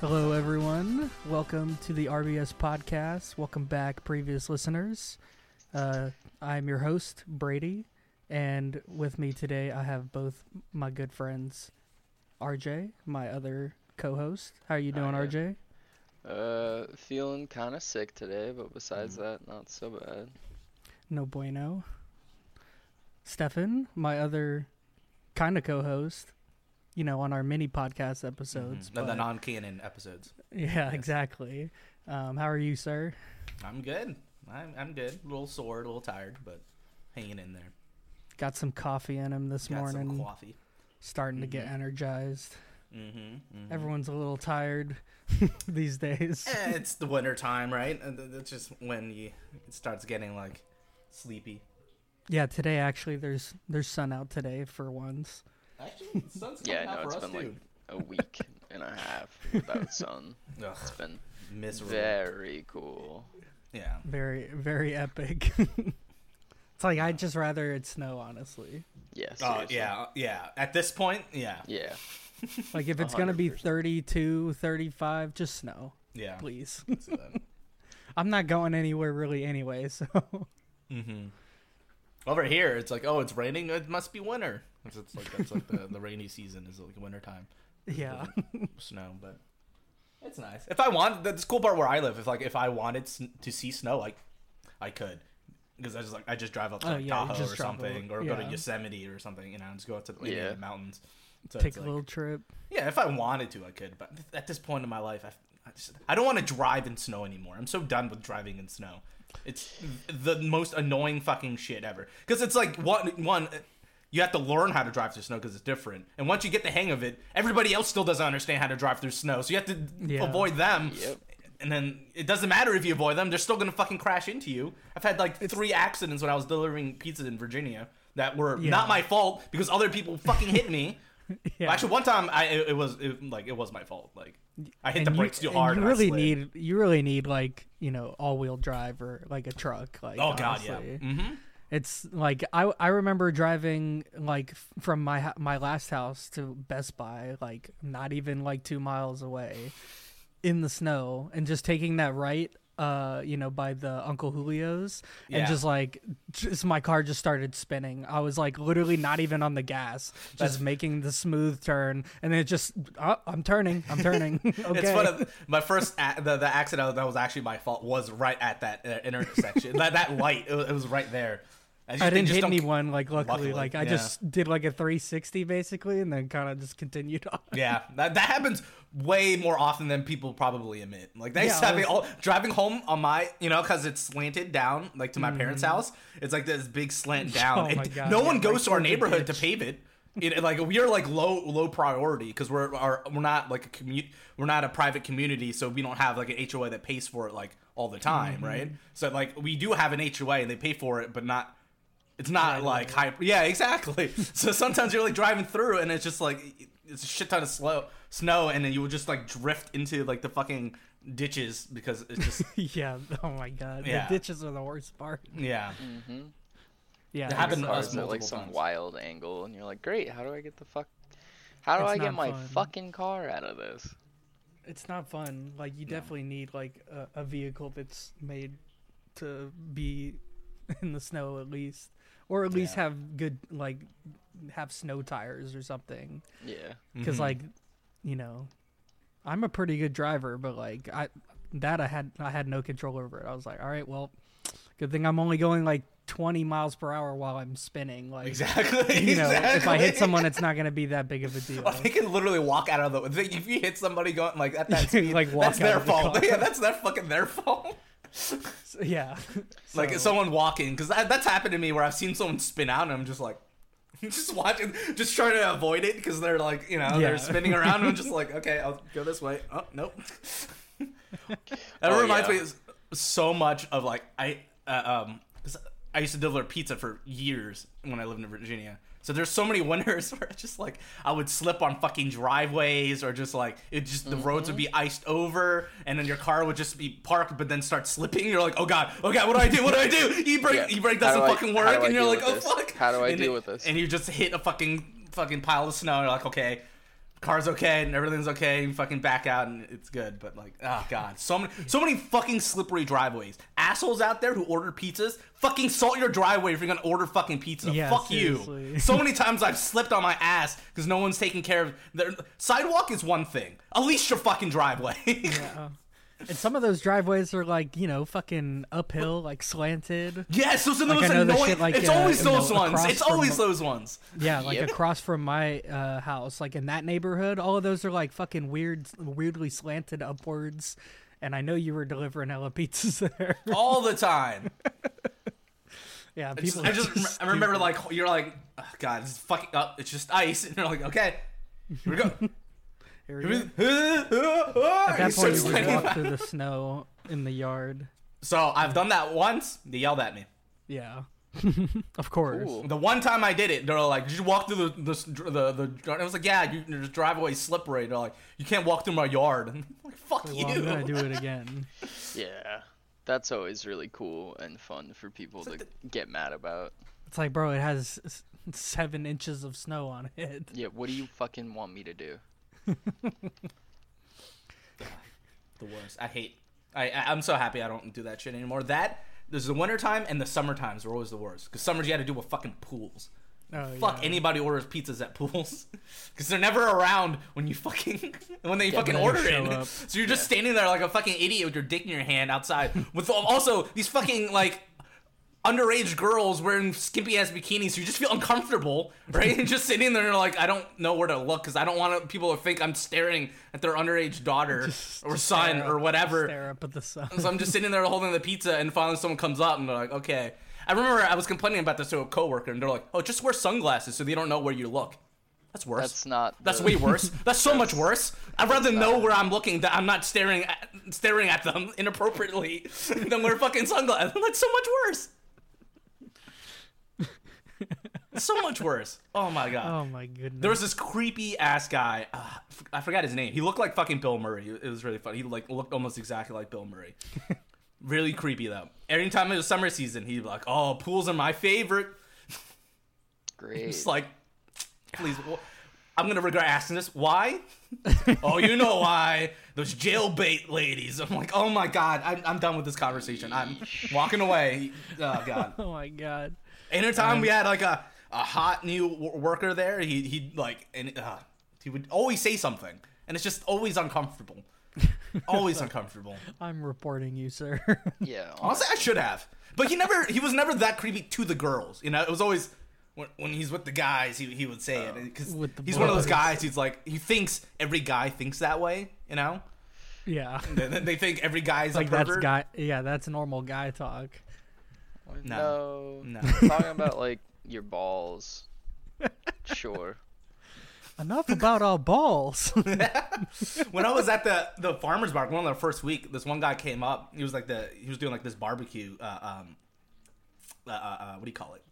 Hello, everyone. Welcome to the RBS podcast. Welcome back, previous listeners. Uh, I'm your host, Brady, and with me today I have both my good friends, RJ, my other co-host. How are you doing, Hi. RJ? Uh, feeling kind of sick today, but besides that, not so bad. No bueno. Stefan, my other kind of co-host. You know, on our mini podcast episodes. Mhm. The, the non-canon episodes. yeah, yes. exactly. Um, how are you, sir? I'm good. I'm, I'm good. A little sore, a little tired, but hanging in there. Got some coffee in him this Got morning. some coffee. starting to get Mhm. energized. Mm-hmm, mm-hmm. Everyone's a little tired these days. Eh, it's the winter time, right? Th- That's just when you it starts getting like sleepy. Yeah, today actually there's there's sun out today for once. Actually, the sun's Yeah, coming I out know, for it's us been, too. like, A week and a half without sun. Ugh, It's been miserable. very cool. Yeah. Very very epic. it's like I'd just rather it snow honestly. Yeah. Oh yeah, yeah. At this point, yeah, Yeah. Like if it's going to be 100%. 32, 35, just snow, yeah. please. I'm not going anywhere really anyway, so Mm-hmm. Over here, it's like, oh, it's raining. It must be winter. It's, it's like that's like the, the rainy season is like wintertime. yeah. snow, but it's nice. If I want, that's the cool part where I live. If like if I wanted to see snow, like I could, because I just like I just drive up to Oh, like, yeah, Tahoe or something, over- or go to. Yosemite or something. You know, and just go out to the, Yeah. the mountains. So Take a like- little trip. yeah, if I wanted to, I could. But at this point in my life, I, I, just, I don't want to drive in snow anymore. I'm so done with driving in snow. It's the most annoying fucking shit ever. Because it's like one one. You have to learn how to drive through snow because it's different. And once you get the hang of it, everybody else still doesn't understand how to drive through snow. So you have to Yeah. avoid them. Yep. And then it doesn't matter if you avoid them; they're still gonna fucking crash into you. I've had like three accidents when I was delivering pizza in Virginia that were Yeah. not my fault because other people fucking hit me. Yeah. Well, actually, one time I it, it was it, like it was my fault. Like I hit And the you- brakes too hard. You and I really slid. need you really need like, you know, all-wheel drive or like a truck like Oh god, yeah. honestly. Mm-hmm. It's like I I remember driving like from my my last house to Best Buy like not even like 2 miles away in the snow and just taking that right uh you know by the Uncle Julio's and just like just my car just started spinning. I was like literally not even on the gas, just That's- making the smooth turn and then it just oh, I'm turning, I'm turning. okay. It's funny. My first a- the the accident that was actually my fault was right at that uh, intersection. that that light it, was- it was right there. I didn't hit anyone. Like luckily, Luckily, like I yeah. just did like a 360 basically, and then kind of just continued on. Yeah, that that happens way more often than people probably admit. Like they Yeah, used to have I me was- all driving home on my, you know, because it's slanted down, like to my parents' Mm-hmm. house. It's like this big slant down. Oh God, no yeah, one goes to our neighborhood to pave it. It, like we are like low low priority because we're our, we're not like a commu- we're not a private community, so we don't have like an HOA that pays for it like all the time, Mm-hmm. right? So like we do have an HOA and they pay for it, but not it's not like high. Yeah, exactly. so sometimes you're like driving through, and it's just like it's a shit ton of slow snow, and then you will just like drift into like the fucking ditches because it's just yeah. Oh my god. Yeah. The ditches are the worst part. yeah. Mm-hmm. Yeah. It happened to Cars us at like some times. wild angle, and you're like, great. How do I get the fuck? How do It's I get my fun. fucking car out of this? It's not fun. Like you No. definitely need like a, a vehicle that's made to be in the snow at least, or at least Yeah. have good like have snow tires or something. Yeah. Because Mhm. like, you know, I'm a pretty good driver, but like I that I had I had no control over it. I was like, all right, well, good thing I'm only going like 20 miles per hour while I'm spinning. Like, exactly. you know, if I hit someone, it's not gonna be that big of a deal. Well, they can literally walk out of the. If you hit somebody going like at that speed, Like, walk that's out their of the fault. car. Yeah, that's their fucking their fault. So, yeah. Like someone walking, because that, that's happened to me where I've seen someone spin out, and I'm just like, just watching, just trying to avoid it because they're like, you know, Yeah. they're spinning around, and I'm just like, okay, I'll go this way. Oh nope. that Oh, reminds yeah. me so much of like I uh, um 'cause I used to deliver pizza for years when I lived in Virginia. So there's so many winters where it's just like I would slip on fucking driveways or just like it just the roads would be mm-hmm. iced over and then your car would just be parked but then start slipping. You're like, oh god, oh god, what do I do? What do I do? E brake, Yeah. e brake doesn't do fucking how work, do I and you're like, oh this? fuck. How do I and deal it- with this? And you just hit a fucking fucking pile of snow. And You're like, okay, car's okay and everything's okay. You fucking back out and it's good. But like, oh god, so many, so many fucking slippery driveways. Assholes out there who order pizzas, fucking salt your driveway if you're gonna order fucking pizza. Yeah, Fuck seriously. you. So many times I've slipped on my ass because no one's taking care of. Their, sidewalk is one thing. At least your fucking driveway. Yeah. And some of those driveways are like, you know, fucking uphill, like slanted. yes, those are the Like, most annoying. shit, like, it's uh, always you know, those ones. It's from- always those ones. Yeah, like Yep. across from my uh, house, like in that neighborhood, all of those are like fucking weird, weirdly slanted upwards. And I know you were delivering hella pizzas there. All the time. yeah, I just, people. I just I remember like you're like, oh, God, it's fucking up. It's just ice, and you're like, okay, here we go. Here we we. At that point, start you would walk through the snow in the yard. So I've done that once. They yelled at me. Yeah, of course. Cool. The one time I did it, they're like, "Did you walk through the the the?" the I was like, "Yeah, you, your driveway's slippery." They're like, "You can't walk through my yard." I'm like, "Fuck Well, you!" I'm gonna do it again. Yeah, that's always really cool and fun for people to get mad about. It's like, bro, it has seven inches of snow on it. Yeah, what do you fucking want me to do? The worst. I hate. I I- I'm so happy I don't do that shit anymore. That there's the winter time and the summer times are always the worst. Because summers you got to do with fucking pools. Oh, Fuck yeah. anybody orders pizzas at pools because they're never around when you fucking when they fucking when order it. up. So you're just standing there like a fucking idiot with your dick in your hand outside. With also these fucking like underage girls wearing skimpy ass bikinis, so you just feel uncomfortable, right? and just sitting there like I don't know where to look because I don't want people to think I'm staring at their underage daughter Just- or just son stare or whatever. Stare up at the sun. So I'm just sitting there holding the pizza, and finally someone comes up, and they're like, "Okay." I remember I was complaining about this to a coworker, and they're like, "Oh, just wear sunglasses so they don't know where you look." That's worse. That's not. That's the- way worse. That's so much worse. I'd rather know where I'm looking that I'm not staring at, staring at them inappropriately than wear fucking sunglasses. That's so much worse. So much worse. Oh my god. Oh my goodness. There was this creepy ass guy. Uh, I forgot his name. He looked like fucking Bill Murray. It was really funny. He like looked almost exactly like Bill Murray. really creepy though. Every time it was summer season, he'd be like, "Oh, pools are my favorite." Great. It's like, please. wh- I'm gonna regret asking this. Why? oh, you know why? Those jailbait ladies. I'm like, oh my god, I'm, I'm done with this conversation. I'm walking away. Oh god. oh my god. Anytime we had like a, a hot new w- worker there, he he'd like and uh, he would always say something, and it's just always uncomfortable. always uncomfortable. I'm reporting you, sir. yeah. Honestly, I should have, but he never. He was never that creepy to the girls. You know, it was always. When, when he's with the guys, he, he would say it because With the he's one of those guys. He's like he thinks every guy thinks that way. You know, yeah. they, they think every guy's like a that's guy. Yeah, that's normal guy talk. No. No. I'm talking about like your balls. Sure. Enough about our balls. when I was at the the farmers market, one of the first week, this one guy came up. He was like the he was doing like this barbecue. Uh, um, uh, uh, uh, what do you call it?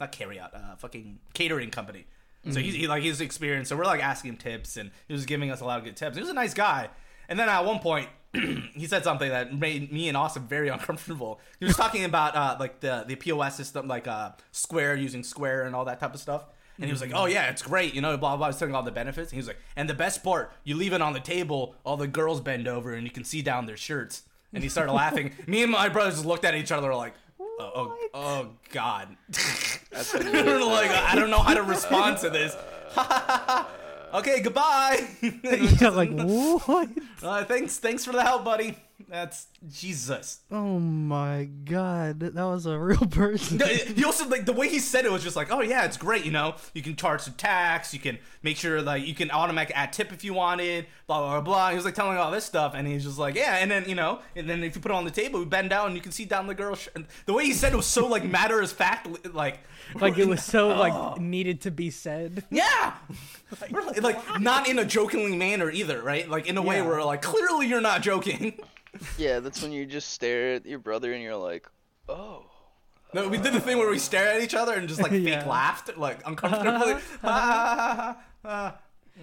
Not carry out. Uh, fucking catering company. So he's he, like he's experienced. So we're like asking him tips, and he was giving us a lot of good tips. He was a nice guy. And then at one point, he said something that made me and Austin very uncomfortable. He was talking about uh, like the the POS system, like uh, Square using Square and all that type of stuff. And he was like, "Oh yeah, it's great," you know, blah blah. blah. He was telling all the benefits. And he was like, "And the best part, you leave it on the table, all the girls bend over, and you can see down their shirts." And he started laughing. Me and my brothers just looked at each other like, "Oh, oh, oh God!" That's when you We're hit like, I don't know how to respond to this. Okay, goodbye. yeah, like what? Uh, thanks, thanks for the help, buddy. That's Jesus. Oh my god, that was a real person. No, He also like the way he said it was just like, oh yeah, it's great. You know, you can charge some tax. You can make sure like you can automatic add tip if you wanted. Blah blah blah. blah. He was like telling all this stuff, and he's just like, yeah. And then you know, and then if you put it on the table, we bend down, and you can see down the girl's. Sh- and the way he said it was so like matter of fact, like like it was so Oh. like needed to be said. Yeah, like, like, not in a jokingly manner either, right? Like in a way Yeah. where like clearly you're not joking. Yeah, that's when you just stare at your brother and you're like, oh. No, we did the thing where we stare at each other and just like fake Yeah. laughed, like uncomfortably.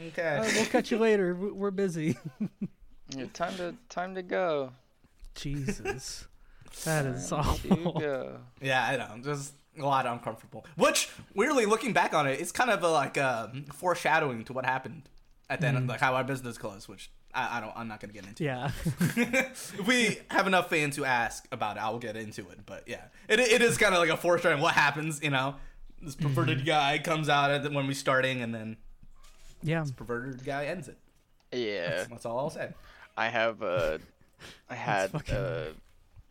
Okay. we'll catch you later. We- We're busy. Yeah, time to time to go. Jesus, that is awful. go. Yeah, I know. Just a lot uncomfortable. Which, weirdly, looking back on it, it's kind of a, like a foreshadowing to what happened at the end, of, mm. like how our business closed, which I, I don't. I'm not gonna get into. Yeah. if we have enough fans who ask about it, I will get into it. But yeah, it, it is kind of like a foreshadowing what happens. You know, this perverted mm-hmm. guy comes out at the, when we're starting, and then yeah. this perverted guy ends it. Yeah, That's all I'll say. I have a, I had fucking- a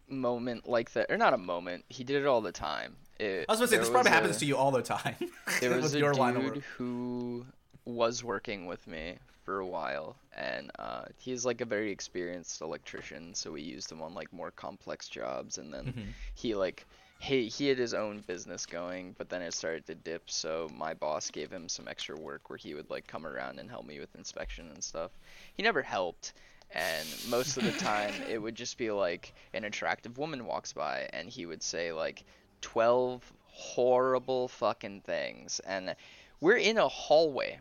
moment like that, or not a moment. He did it all the time. It, I was gonna say this probably was happens to you all the time. There was a your line of dude who was working with me for a while, and uh, he's like a very experienced electrician. So we used him on like more complex jobs, and then Mm-hmm. he like he he had his own business going, but then it started to dip. So my boss gave him some extra work where he would like come around and help me with inspection and stuff. He never helped. And most of the time, it would just be like an attractive woman walks by, and he would say like, 12 horrible fucking things and we're in a hallway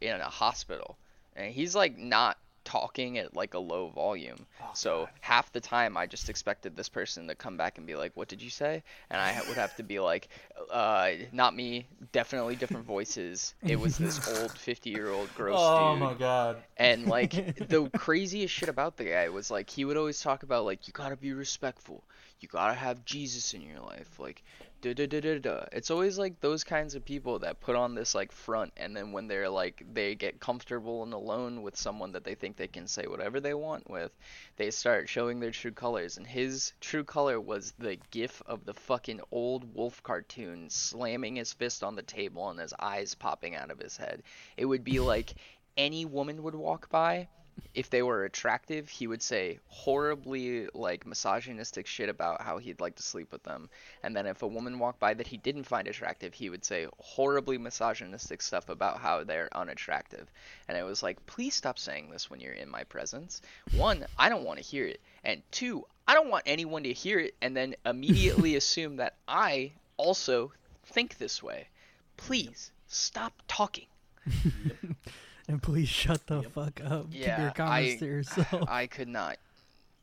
in a hospital and he's like not talking at like a low volume. So half the time i just expected this person to come back and be like what did you say? And i would have to be like uh not me. Definitely different voices. It was this old 50 year old gross Oh dude. Oh my god. and like the craziest shit about the guy was like he would always talk about like you gotta be respectful, you gotta have Jesus in your life, like da da da da da. It's always like those kinds of people that put on this like front, and then when they're like they get comfortable and alone with someone that they think they can say whatever they want with, they start showing their true colors. And his true color was the gif of the fucking old wolf cartoon slamming his fist on the table and his eyes popping out of his head. It would be like any woman would walk by if they were attractive he would say horribly like misogynistic shit about how he'd like to sleep with them. And then if a woman walked by that he didn't find attractive he would say horribly misogynistic stuff about how they're unattractive. And it was like please stop saying this when you're in my presence. One i don't want to hear it. And two i don't want anyone to hear it and then immediately assume that i also think this way. Please stop talking And please shut the fuck up. Keep Yeah, your comments I- to yourself. I could not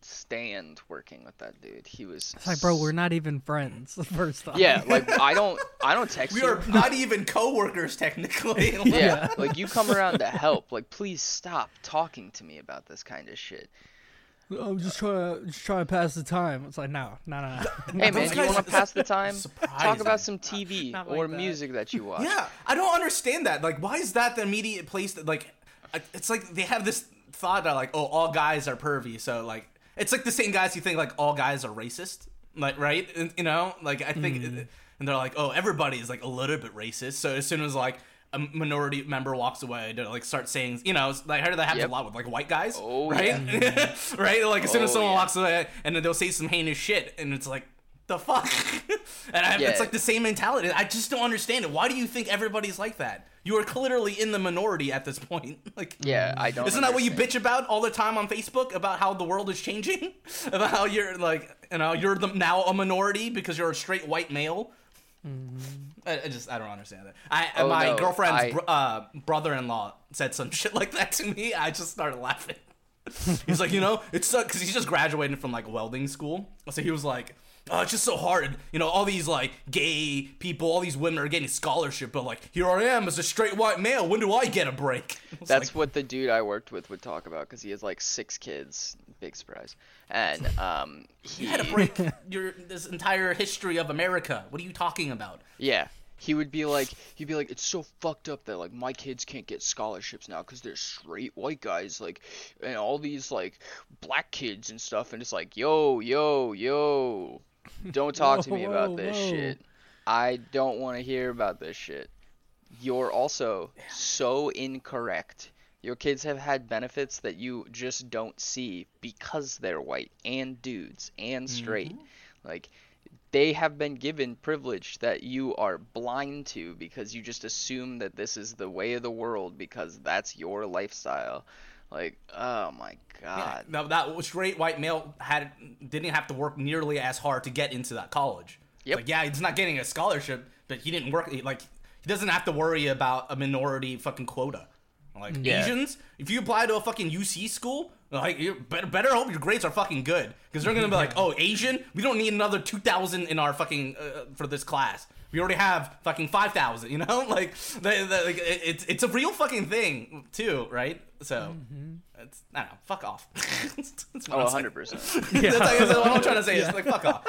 stand working with that dude. He was It's like, bro, we're not even friends. First off. Yeah, like I don't I don't text We you. are not even co-workers technically. yeah, like you come around to help. Like please stop talking to me about this kind of shit. I'm just trying to just trying to pass the time. It's like, no, no, no. Hey man, you want to pass the time? Talk about some TV Not or that. music that you watch. Yeah, I don't understand that. Like, why is that the immediate place that like? It's like they have this thought that like, oh, all guys are pervy. So like, it's like the same guys who think like all guys are racist. Like, right? And, you know, like I think, Mm. and they're like, oh, everybody is like a little bit racist. So as soon as like a minority member walks away, to like start saying, you know, it's- like I heard that happens Yep. a lot with like white guys, Oh, right? right? Like as soon as Oh, someone yeah. walks away, and then they'll say some heinous shit, and it's like. The fuck, and I, Yeah. it's like the same mentality. I just don't understand it. Why do you think everybody's like that? You are clearly in the minority at this point. Like, Yeah, I don't. isn't that what you bitch about all the time on Facebook about how the world is changing? about how you're like, you know, you're the, now a minority because you're a straight white male. Mm-hmm. I, I just I don't understand it. I Oh, my no, girlfriend's I- br- uh, brother-in-law said some shit like that to me. I just started laughing. He's like, you know, it's because he's just graduated from like welding school, so he was like, oh, it's just so hard. You know, all these like gay people, all these women are getting scholarship, but like here I am as a straight white male. When do I get a break? That's like, what the dude I worked with would talk about because he has like six kids. Big surprise. And um, he you had to break your this entire history of America. What are you talking about? Yeah. He would be like, he'd be like, it's so fucked up that like my kids can't get scholarships now because they're straight white guys, like, and all these like black kids and stuff, and it's like, yo, yo, yo, don't talk to me about whoa, this whoa. shit. I don't want to hear about this shit. You're also so incorrect. Your kids have had benefits that you just don't see because they're white and dudes and straight. Mm-hmm. Like they have been given privilege that you are blind to because you just assume that this is the way of the world because that's your lifestyle. Like, oh my god. Now that straight white male had didn't have to work nearly as hard to get into that college. Yep. Like, yeah, he's not getting a scholarship, but he didn't work. Like, he doesn't have to worry about a minority fucking quota. Like Yeah. Asians, if you apply to a fucking UC school, like you better better hope your grades are fucking good because they're gonna be like, oh Asian, we don't need another two thousand in our fucking uh, for this class. We already have fucking five thousand. You know, like, they, they, like it, it's it's a real fucking thing too, right? So it's I don't know, fuck off. That's what Oh, I'm 100%. That's, like, that's what I'm trying to say. It's like fuck off.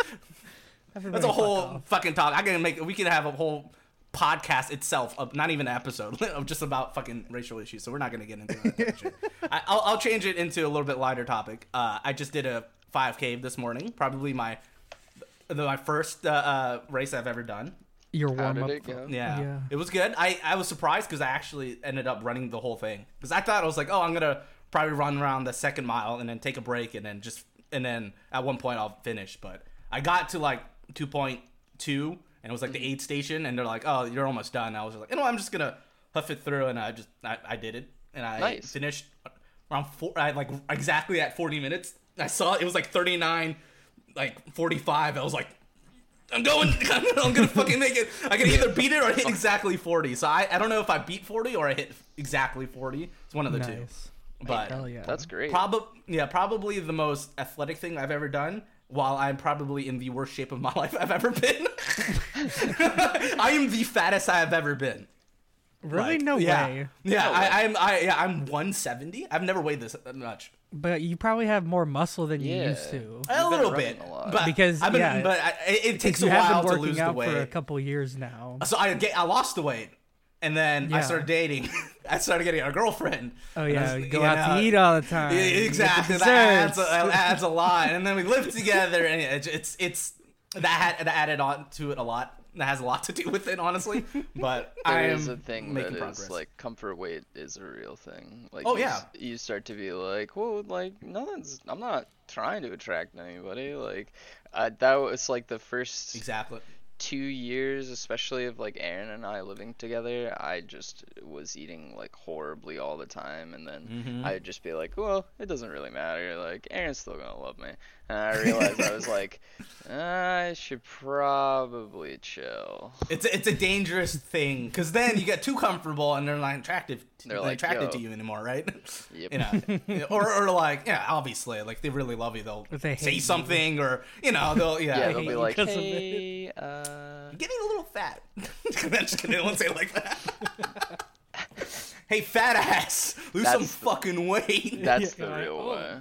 Everybody That's a fuck whole off. fucking talk. I can make. We can have a whole podcast itself, of, not even an episode, of just about fucking racial issues. So we're not gonna get into that shit. I, I'll, I'll change it into a little bit lighter topic. Uh, I just did a 5K this morning. Probably my the, my first uh, uh, race I've ever done. Your How warm up. Yeah. Yeah. It was good. I, I was surprised because I actually ended up running the whole thing. Because I thought I was like, oh, I'm going to probably run around the second mile and then take a break and then just, and then at one point I'll finish. But I got to like 2.2 and it was like the aid station and they're like, oh, you're almost done. I was like, you know, I'm just going to huff it through and I just, I, I did it. And I Nice. finished around four, I like exactly at 40 minutes. I saw it, it was like 39, like 45. I was like, I'm going. I'm gonna fucking make it. I can either beat it or hit exactly 40. So I, I don't know if I beat 40 or I hit exactly 40. It's one of the two. But Hell yeah. That's great. probably yeah, probably the most athletic thing I've ever done. While I'm probably in the worst shape of my life I've ever been. I am the fattest I have ever been. Really? Like, no yeah. way. Yeah, No way. I, I'm I yeah I'm 170. I've never weighed this much. But you probably have more muscle than you Yeah. used to. A little bit, a lot. but Because, I've been, yeah, but I, it, it takes a while to working lose the out weight. for a couple years now. So I get I lost the weight, and then I started dating. I started getting a girlfriend. Oh yeah, was- go out know, to eat all the time. yeah, the exactly. That adds, a, that adds a lot, and then we live together, and it's it's, it's that, had, that added on to it a lot. That has a lot to do with it, honestly. But I am is a thing making that is progress. like comfort weight is a real thing. Like, Oh, you, yeah. you start to be like, whoa, like nothing's. I'm not trying to attract anybody. Like, uh, that was like the first exactly. Two years, especially of like Aaron and I living together. I just was eating like horribly all the time, and then Mm-hmm. I'd just be like, well, it doesn't really matter. Like, Aaron's still gonna love me. And I realized I was like, I should probably chill. It's a, it's a dangerous thing because then you get too comfortable and they're not attractive. They're not like, attracted to you anymore, right? Yep. You know, or or like yeah, obviously, like they really love you, they'll they hate say you. something or you know they'll yeah. Yeah, they'll be you like, 'cause of it. hey, uh, getting a little fat. I'm just kidding. I won't say it like that. Hey, fat ass, lose some the- fucking weight. that's the Yeah, like, real oh, way.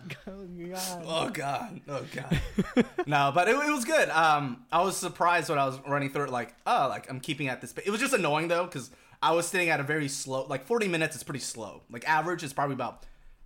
God. Oh god, oh god. no, but it, it was good. Um, I was surprised when I was running through it. Like, oh, like I'm keeping at this. pace. It was just annoying though because I was sitting at a very slow. Like 40 minutes is pretty slow. Like average is probably about.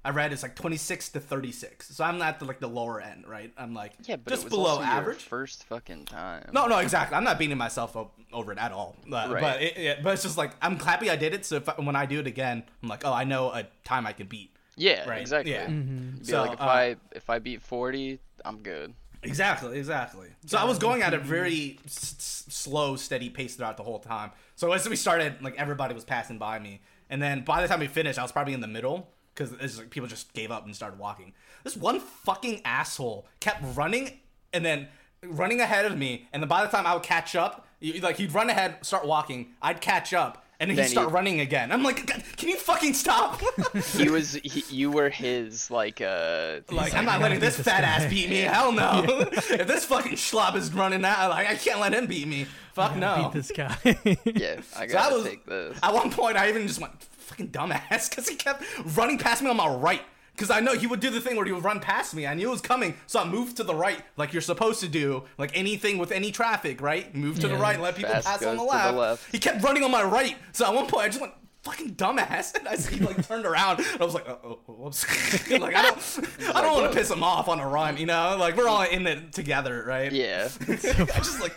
I read it's like 26 to 36. So I'm at the, like the lower end, right? I'm like Yeah, but just it was below also your average. first fucking time. No, no, exactly. I'm not beating myself up over it at all. But, Right. but, it, yeah, but it's just like I'm happy I did it. So if I, when I do it again, I'm like, oh, I know a time I can beat. Yeah, Right, exactly. yeah. Mhm. Be So, like, if uh, I if I beat forty, I'm good. Exactly, exactly. So I was going at a very s- s- slow, steady pace throughout the whole time. So as we started, like everybody was passing by me, and then by the time we finished, I was probably in the middle because like, people just gave up and started walking. This one fucking asshole kept running and then running ahead of me, and then by the time I would catch up, you- like he'd run ahead, start walking, I'd catch up. And then he'd start you- running again. I'm like, can you fucking stop? He was he, you were his like uh Like, I'm not letting this fat guy." ass beat me. Hell no. if this fucking schlub is running out, like, I can't let him beat me. Fuck no. Beat this guy. yeah. I So that gotta was- take this. At one point, I even just went, fucking dumbass, because he kept running past me on my right. Because I know he would do the thing where he would run past me. I knew it was coming, so I moved to the right, like you're supposed to do. Like anything with any traffic, right? Move to the Yeah. right, let people pass on the to the left. left. He kept running on my right, so at one point I just went, fucking dumbass. And I see he like turned around, and I was like, oh, oh, whoops. like I don't, I don't want to piss him off on a run, you know? Like we're all in it together, right? Yeah. I just like.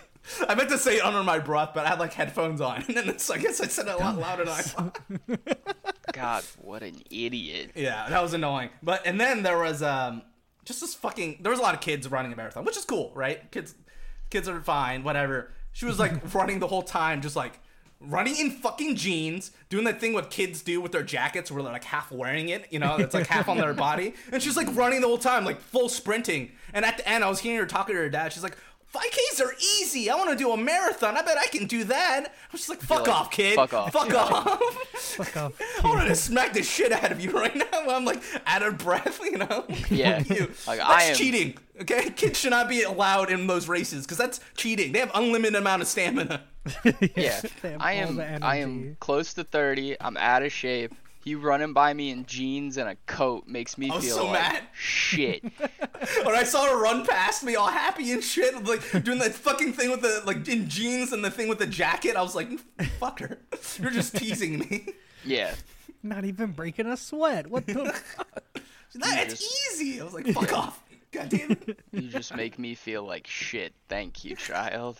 I meant to say it under my breath, but I had like headphones on, and then it's, I guess I said it a lot louder than I thought. God, what an idiot. Yeah, that was annoying. But and then there was um just this fucking there was a lot of kids running a marathon, which is cool, right? Kids kids are fine, whatever. She was like running the whole time, just like running in fucking jeans, doing that thing what kids do with their jackets where they're like half wearing it, you know, it's like half on their body. And she's like running the whole time, like full sprinting. And at the end I was hearing her talking to her dad, she's like 5Ks are easy. I want to do a marathon. I bet I can do that. I'm just like, fuck like, off, kid. fuck off, Fuck off. Fuck off. I wanted to smack the shit out of you right now. I'm like out of breath, you know? Yeah. You. Like, that's I am- cheating. Okay, kids should not be allowed in those races because that's cheating. They have unlimited amount of stamina. Yeah, I am. I am close to thirty. I'm out of shape. He running by me in jeans and a coat makes me I was feel so like mad. shit. When I saw her run past me, all happy and shit, like doing that fucking thing with the like in jeans and the thing with the jacket, I was like, "Fuck her! You're just teasing me." Yeah, Not even breaking a sweat. What the? That's just- easy. I was like, "Fuck off!" God damn it. you just make me feel like shit. Thank you, child.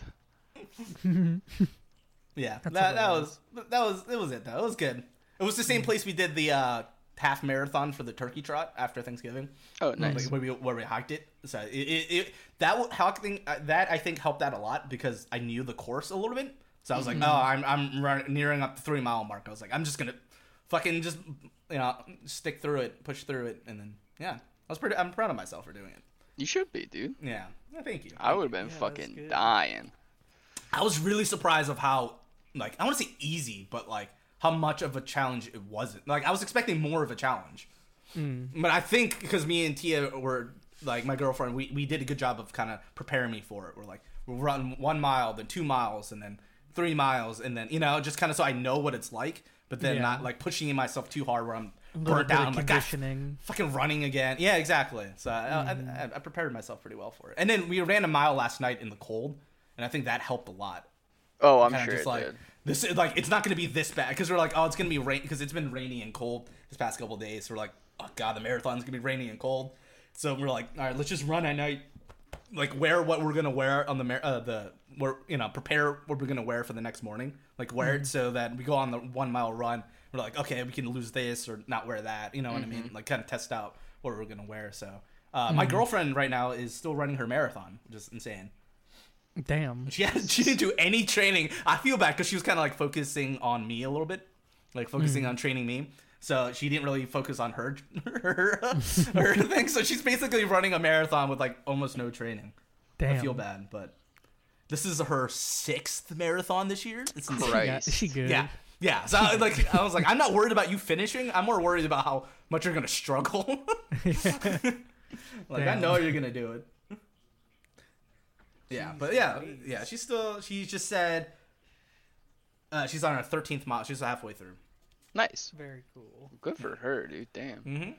Yeah, That's that, that was that was it was it though. It was good. It was the same place we did the uh, half marathon for the turkey trot after Thanksgiving. Oh, nice. Like, where we where we hiked it. So it, it, it that hiking uh, that I think helped out a lot because I knew the course a little bit. So I was like, oh, I'm I'm run, nearing up the three mile mark. I was like, I'm just gonna fucking just you know stick through it, push through it, and then yeah, I was pretty. I'm proud of myself for doing it. You should be, dude. Yeah, yeah thank you. I would have been that's fucking dying. I was really surprised of how like I want to say easy, but like how much of a challenge it wasn't. Like I was expecting more of a challenge, hmm. but I think because me and Tia were like my girlfriend, we we did a good job of kind of preparing me for it. We're like we'll run one mile, then two miles, and then three miles, and then you know just kind of so I know what it's like, but then Yeah. not like pushing myself too hard where I'm burnt bit out. I'm like, "God, conditioning. fucking running again. Yeah, exactly. So I, hmm. I, I prepared myself pretty well for it. And then we ran a mile last night in the cold, and I think that helped a lot. Oh, I'm Kind of sure just it like did. This, is like it's not gonna be this bad because we're like, oh, it's gonna be rain because it's been rainy and cold this past couple days. So we're like, oh god, the marathon's gonna be rainy and cold. So we're like, all right, let's just run at night. Like wear what we're gonna wear on the mar- uh, the we're you know prepare what we're gonna wear for the next morning. Like wear it so that we go on the one mile run. We're like, okay, we can lose this or not wear that. You know what I mean? Like kind of test out what we're gonna wear. So uh, my girlfriend right now is still running her marathon, which is insane. Damn. She had, she didn't do any training. I feel bad because she was kind of like focusing on me a little bit, like focusing hmm. on training me. So she didn't really focus on her her, her thing. So she's basically running a marathon with like almost no training. Damn. I feel bad, but this is her sixth marathon this year. It's insane. Christ. Yeah, she good. Yeah, yeah. So I, like I was like, I'm not worried about you finishing. I'm more worried about how much you're gonna struggle. like I know you're gonna do it. Yeah, but yeah, yeah. She's still. She just said. Uh, she's on her 13th mile. She's halfway through. Nice. Very cool. Good for her, dude. Damn. Mm-hmm.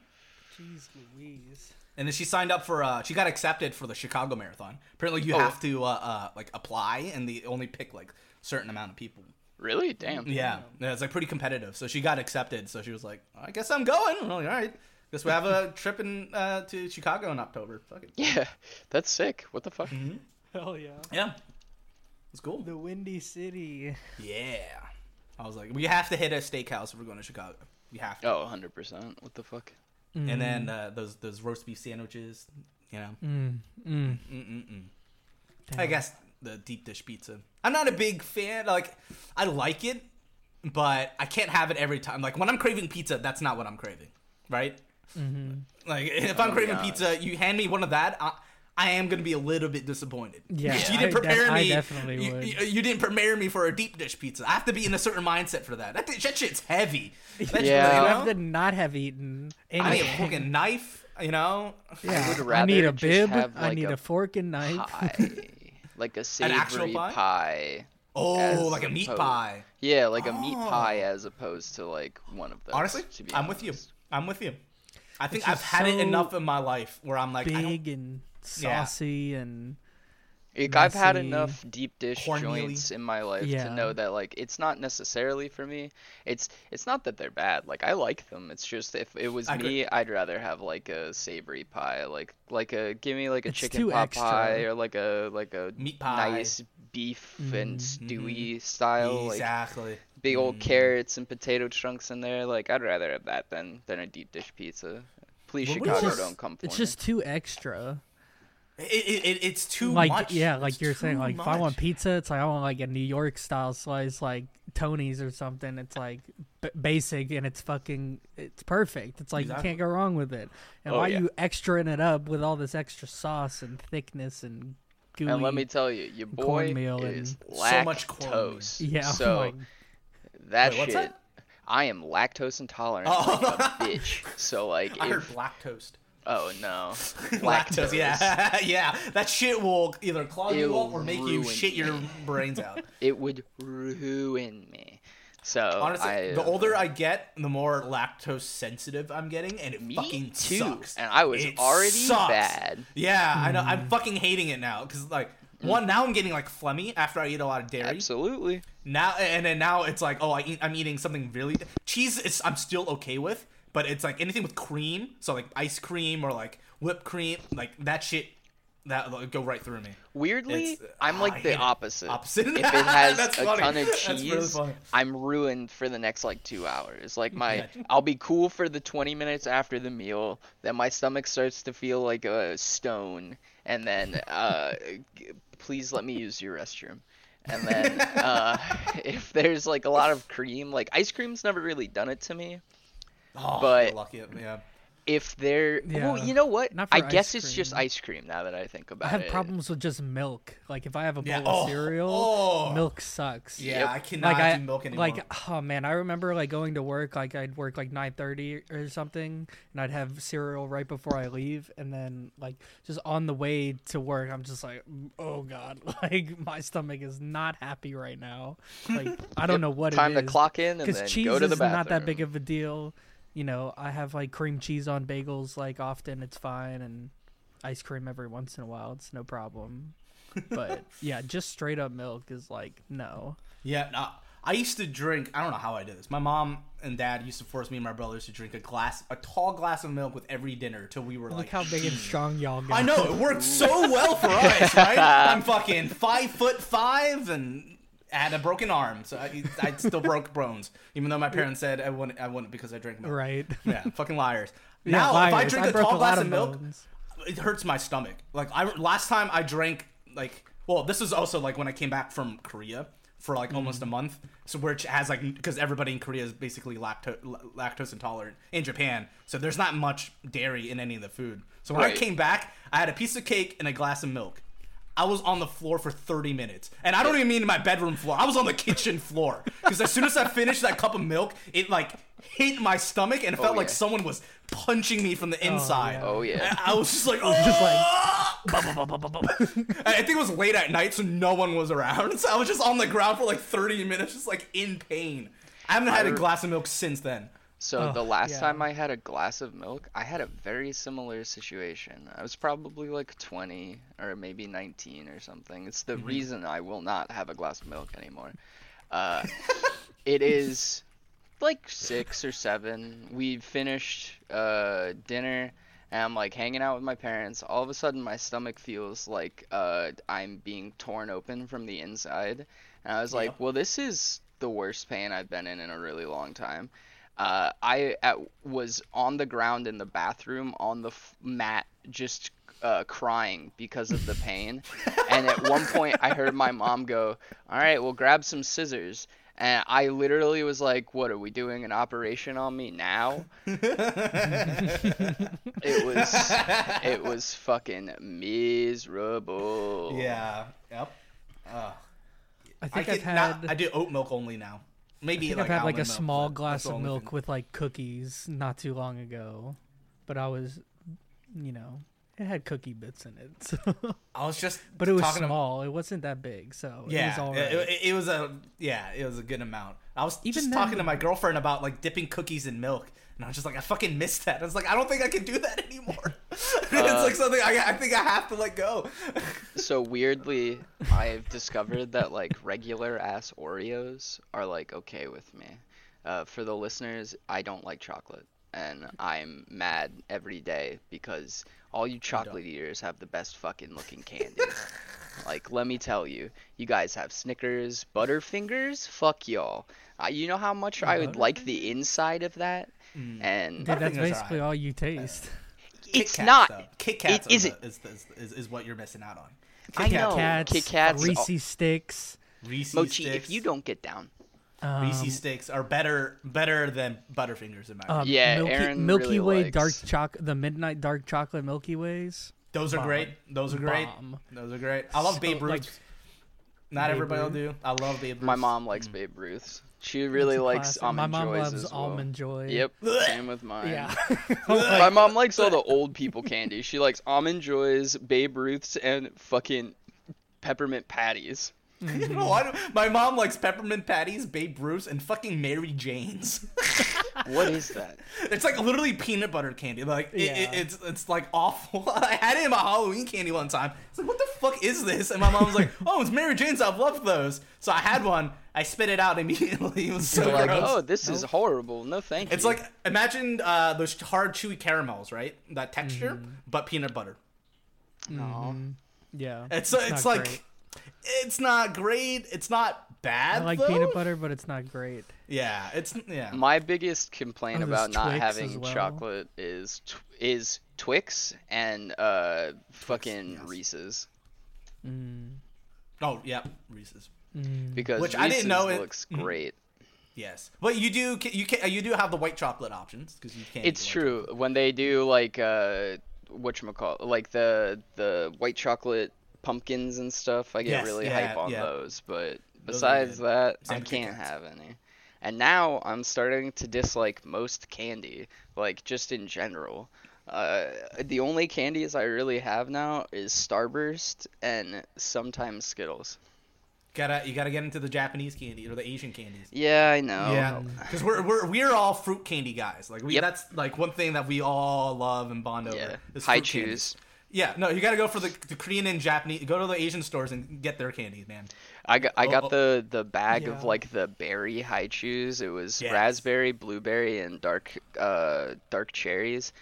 Jeez Louise. And then she signed up for. Uh, she got accepted for the Chicago Marathon. Apparently, you Oh. have to uh, uh, like apply, and they only pick like certain amount of people. Really? Damn. Yeah, yeah, it's like pretty competitive. So she got accepted. So she was like, "I guess I'm going." I'm like, all right. Guess we have a trip in uh, to Chicago in October. Fuck it. Yeah. That's sick. What the fuck? Mm-hmm. Hell yeah. Yeah, it's cool. The Windy City. Yeah, I was like, we have to hit a steakhouse if we're going to Chicago. We have to. Oh, 100%. What the fuck? And then uh, those those roast beef sandwiches. You know, Mm, mm. Mm-mm-mm. I guess the deep dish pizza. I'm not a big fan. Like, I like it, but I can't have it every time. Like when I'm craving pizza, that's not what I'm craving, right? Mm-hmm. Like if I'm Oh, craving yeah. pizza, you hand me one of that, I, I am gonna be a little bit disappointed. Yeah, you didn't def- prepare I me. definitely you, would. You, you didn't prepare me for a deep dish pizza. I have to be in a certain mindset for that. That, that shit's heavy. That shit, Yeah. You you have to not have eaten Anything. I need a anything. fucking knife. You know. Yeah, would I rather need a bib. have, I like, need a a, fork and knife. Pie. like a actual savory pie? pie. Oh, As like a meat opposed- pie. Yeah, like a meat Oh. pie as opposed to like one of those. Honestly, to be I'm with you. I'm with you. I think I've just had it enough in my life where I'm like, I Big and Yeah. saucy and Like, I've had enough deep dish cornmealy. joints in my life Yeah. to know that like it's not necessarily for me. It's it's not that they're bad. Like I like them. It's just if it was I agree. me, I'd rather have like a savory pie, like like a give me like a It's chicken pot extra. pie or like a like a Meat pie. nice beef and Mm-hmm. stewy style, like exactly. big old Mm. carrots and potato chunks in there. Like I'd rather have that than than a deep dish pizza. Please, Well, Chicago, just- don't come for it's me. just too extra. It, it, it, it's too like much. yeah, like It's you're saying, too like if I want pizza, it's like I want like a New York style slice, like Tony's or something. It's like b- basic and it's fucking, it's perfect. It's like Exactly. you can't go wrong with it. And Oh, why yeah. you extraing it up with all this extra sauce and thickness and gooey. And let me tell you, your boy cornmeal is and- So much cornmeal. lactose. yeah. So my- that Wait, shit, that? I am lactose intolerant Oh. like a bitch. So like, I heard if, black toast. oh no, Lactose, yeah, yeah. That shit will either clog you It'll up or make you ruin shit your brains out. it would ruin me. So Honestly, I, the older I get, the more lactose sensitive I'm getting, and it me fucking too, sucks. and I was It already sucks. bad. Yeah, I know. Mm. I'm fucking hating it now because like one now I'm getting like phlegmy after I eat a lot of dairy. Absolutely. Now and then now it's like oh I eat, I'm eating something really cheese is I'm still okay with, but it's like anything with cream, so like ice cream or like whipped cream, like that shit that will go right through me. Weirdly, It's- I'm like the it. opposite. Opposite? If it has a funny. ton of That's really cheese. I'm ruined for the next like two hours. Like my, Yeah. I'll be cool for the 20 minutes after the meal. Then my stomach starts to feel like a stone, and then uh, please let me use your restroom. And then uh, if there's like a lot of cream, like ice cream's never really done it to me. Oh, But- lucky, yeah. If there, well, Yeah. you know what? Not for I ice guess it's just ice cream now that I think about it. I have it. problems with just milk. Like if I have a bowl Yeah. of Oh, cereal, oh. milk sucks. Yeah, Yep. I cannot like I do milk anymore. like oh man, I remember like going to work like I'd work like nine thirty or something, and I'd have cereal right before I leave, and then like just on the way to work, I'm just like, oh god, like my stomach is not happy right now. Like I don't Yep, know what it is. Time it to is. clock in and because then cheese go to the is bathroom. not that big of a deal. You know, I have like cream cheese on bagels like often. It's fine, and ice cream every once in a while. It's no problem. But yeah, just straight up milk is like no. Yeah, no, I used to drink. I don't know how I did this. My mom and dad used to force me and my brothers to drink a glass, a tall glass of milk with every dinner till we were Look like. Look how big and strong y'all got. I know it worked so well for us, right? I'm fucking five foot five and had a broken arm, so I, I still broke bones, even though my parents said I wouldn't. I wouldn't because I drank milk. Right. Yeah, fucking liars. Yeah, now, if I drink a tall lot glass of milk, it hurts my stomach. Like I last time I drank like well, this is also like when I came back from Korea for like almost a month. So which has like because everybody in Korea is basically lacto- lactose intolerant in Japan, so there's not much dairy in any of the food. So when I came back, I had a piece of cake and a glass of milk. I was on the floor for 30 minutes. And I don't even mean my bedroom floor. I was on the kitchen floor. Because as soon as I finished that cup of milk, it like hit my stomach and it oh, felt like someone was punching me from the inside. Oh yeah. And I was just like, just like- I think it was late at night, so no one was around. So I was just on the ground for like 30 minutes, just like in pain. I haven't had a I- glass of milk since then. So Oh, the last yeah. time I had a glass of milk, I had a very similar situation. I was probably like 20 or maybe 19 or something. It's the reason I will not have a glass of milk anymore. Uh, it is like six or seven. We finished uh, dinner, and I'm like hanging out with my parents. All of a sudden, my stomach feels like uh, I'm being torn open from the inside, and I was like, "Well, this is the worst pain I've been in in a really long time." Uh, I at, was on the ground in the bathroom on the f- mat, just uh, crying because of the pain. and at one point, I heard my mom go, "All right, well, grab some scissors." And I literally was like, "What are we doing? An operation on me now?" it was, it was fucking miserable. Yeah. Yep. Uh, I I think I get, have had. I do oat milk only now. Maybe I think like I've had like a milk, small glass of milk with like cookies not too long ago, but I was, you know, it had cookie bits in it. So. I was just, but it was talking to- small. It wasn't that big, so yeah, it was all it, it- it was a yeah, it was a good amount. I was Even just then, talking to my girlfriend about like dipping cookies in milk, and I was just like, I fucking missed that. I was like, I don't think I can do that anymore. it's like something I, I think I have to let go. So weirdly, I've discovered that like regular ass Oreos are like okay with me. Uh, for the listeners, I don't like chocolate, and I'm mad every day because all you chocolate eaters have the best fucking looking candy. like, let me tell you, you guys have Snickers, Butterfingers. Fuck y'all. Uh, you know how much I would like the inside of that, and Dude, that's basically alright. all you taste. Kit it's Kats, not. Though. Kit Kats It are isn't. the- is, is, is, is what you're missing out on. I Kit know. Kats, Kit Kats, Reese sticks. Reese's Mochi, sticks, if you don't get down, Um, Reese's sticks are better better than Butterfingers in my um, opinion. Yeah, Milky, Aaron Milky really Way likes- dark chocolate, the midnight dark chocolate Milky Ways. Those are Bomb. great. Those are great. Bomb. Those are great. I love So, Babe Ruth. like, Not Babe everybody will do. I love Babe Ruth. My mom likes Babe Ruth's. She really It's a likes classic. almond My mom joys loves as well. almond joy. Yep, same with mine. Yeah. My mom likes all the old people candy. She likes almond joys, Babe Ruths, and fucking peppermint patties. No, I don't- my mom likes peppermint patties, Babe Ruths, and fucking Mary Jane's. What is that? it's like literally peanut butter candy. Like it, it- it's it's like awful. I had it in my Halloween candy one time. It's like what the fuck is this? And my mom was like, "Oh, it's Mary Jane's. I've loved those." So I had one. I spit it out immediately. It was so You're like, gross. oh, this is horrible. No, thank you. It's like imagine uh, those hard chewy caramels, right? That texture, Mm-hmm. but peanut butter. no. Yeah. It's it's, not like great. it's not great. It's not bad. I like though. peanut butter, but it's not great. Yeah, it's yeah. My biggest complaint Oh, about not Twix having well. chocolate is tw- is Twix and uh fucking yes. Reese's Mm. Oh yeah, Reese's. Mm. because Which Reese's I didn't know it- looks Mhm. great. Yes, but you do you can you do have the white chocolate options because you can't. It's true chocolate. when they do like uh whatchamacall like the the white chocolate pumpkins and stuff. I get Yes, really yeah, hype on yeah. those, but besides good. that, Same I can't have any. And now I'm starting to dislike most candy, like just in general. Uh, the only candies I really have now is Starburst and sometimes Skittles. Gotta you gotta get into the Japanese candy or the Asian candies. Yeah, I know. Yeah, because we're, we're we're all fruit candy guys. Like we, Yep. that's like one thing that we all love and bond over. Yeah. is Hi-Chews. Yeah, no, you gotta go for the, the Korean and Japanese. Go to the Asian stores and get their candies, man. I got I Oh, got oh. the the bag Yeah. of like the berry Hi-Chews. It was Yes. raspberry, blueberry, and dark uh dark cherries.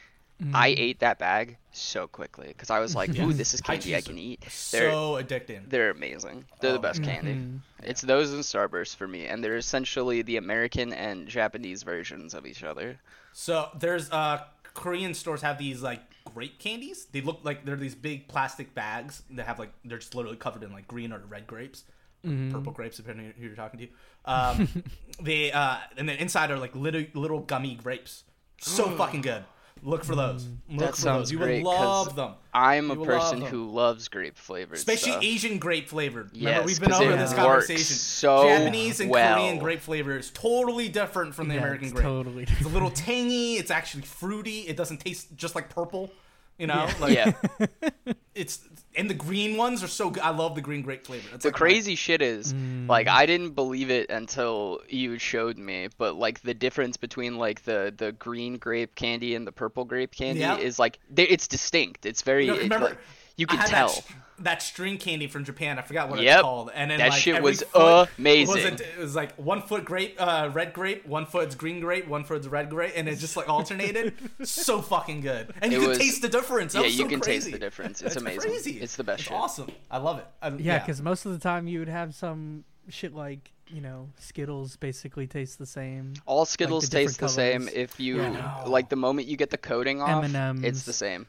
Mm. I ate that bag so quickly because I was like, Yeah. "Ooh, this is candy I can eat." They're So addicting. they're amazing. They're the Oh. best candy. Mhm. It's those and Starburst for me, and they're essentially the American and Japanese versions of each other. So there's uh Korean stores have these like grape candies. They look like they're these big plastic bags that have like they're just literally covered in like green or red grapes, Mm-hmm. purple grapes depending on who you're talking to. Um, they uh and then inside are like little little gummy grapes. So fucking good. Look for those. Look That for sounds those. You great, would 'cause love them. I'm a You will person love who loves grape flavored Especially stuff. Asian grape flavored. Remember, Yes, we've been over it this works conversation. so Japanese and well. Korean grape flavor is totally different from the Yeah, American it's grape. totally It's a little tangy. It's actually fruity. It doesn't taste just like purple. You know, Yeah. like yeah. it's and the green ones are so good. I love the green grape flavor. It's The like my- crazy shit is, Mm. like, I didn't believe it until you showed me. But like, the difference between like the the green grape candy and the purple grape candy Yeah. is like, they, it's distinct. It's very, No, it- remember, like, you can had tell. that, sh- that string candy from Japan. I forgot what Yep. it's called. And then That like, shit every was foot amazing. Was it, it was like one foot grape, uh, red grape, one foot's green grape, one foot's red grape, and it just like alternated. so fucking good, and you It can taste the difference. That yeah, was you so can taste the difference. It's amazing. Crazy. It's the best It's shit. awesome. I love it. I, Yeah, because most of the time you would have some shit like you know Skittles basically taste the same. All Skittles different taste the same. If you Yeah. like, the moment you get the coating off, M&Ms. it's the same.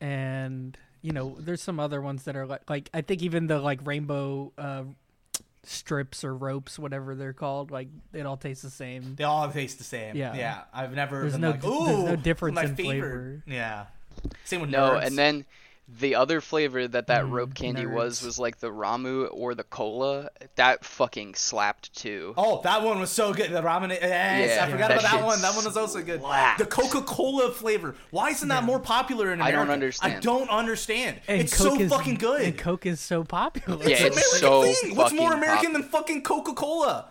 and you know there's some other ones that are like like I think even the like rainbow uh, strips or ropes, whatever they're called, like it all tastes the same. They all taste the same. Yeah. yeah. I've never There's been no like, ooh, there's no difference my in favorite." flavor. Yeah. Same with No, nerds. and then the other flavor that that Mm, rope candy was nerds. was like the Ramune or the cola. That fucking slapped too. Oh, that one was so good. The ramen. Yes, Yeah, I forgot that about that shit one. That one was also good. slaps. The Coca Cola flavor. Why isn't that more popular in America? I don't understand. I don't understand. And it's Coke so is, fucking good. And Coke is so popular. Yeah, it's it's an so thing. What's more American pop- than fucking Coca Cola?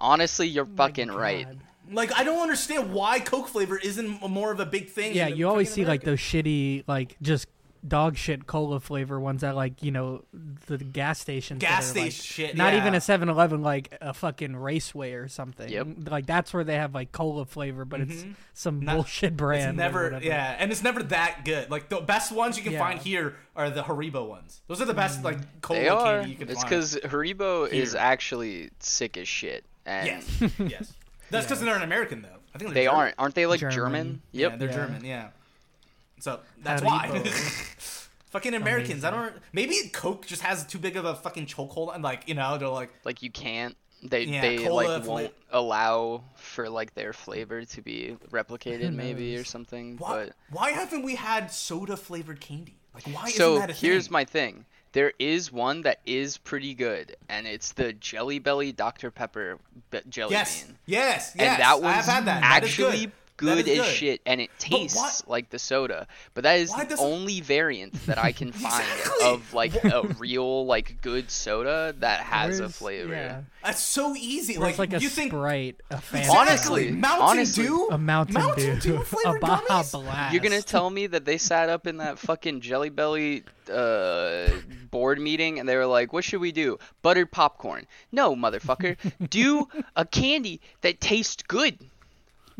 Honestly, you're Oh my fucking right. God. Like, I don't understand why Coke flavor isn't more of a big thing. Yeah, you always fucking see like America. those shitty like just dog shit cola flavor ones at like you know the gas stations. gas are, like, station shit. Not yeah. even a 7-Eleven, like a fucking Raceway or something. Yep. Like that's where they have like cola flavor, but it's Mhm. some Not- bullshit brand. It's never, yeah, and it's never that good. Like the best ones you can Yeah. find here are the Haribo ones. Those are the best like cola They are. candy you can It's find. because Haribo is actually sick as shit, and yes, yes. That's because they're an American though. I think they're they German. aren't. Aren't they like German. German? Yeah, Yep. they're Yeah. German. Yeah. So that's why. Fucking Americans. I don't. Maybe Coke just has too big of a fucking chokehold, and like you know, they're like, Like you can't. They Yeah, they cola like fla- won't allow for like their flavor to be replicated maybe or something. Why, But why haven't we had soda flavored candy? Like, why so isn't that a thing? here's thing? my thing. There is one that is pretty good, and it's the Jelly Belly Dr Pepper be- jelly yes, bean. yes, yes. and that I've one's had that. That is actually good. good, as good. shit, and it tastes like the soda. But that is Why the does it- only variant that I can find Exactly. of like a real like good soda that has a flavor. Yeah. That's so easy. Where's like, like a you think Sprite, a Fanta, Exactly. Honestly, Mountain honestly. Dew, a Mountain, Dew, Dew a Baja gummies? Blast. You're gonna tell me that they sat up in that fucking Jelly Belly uh, board meeting and they were like, "What should we do? Buttered popcorn? No, motherfucker. do a candy that tastes good.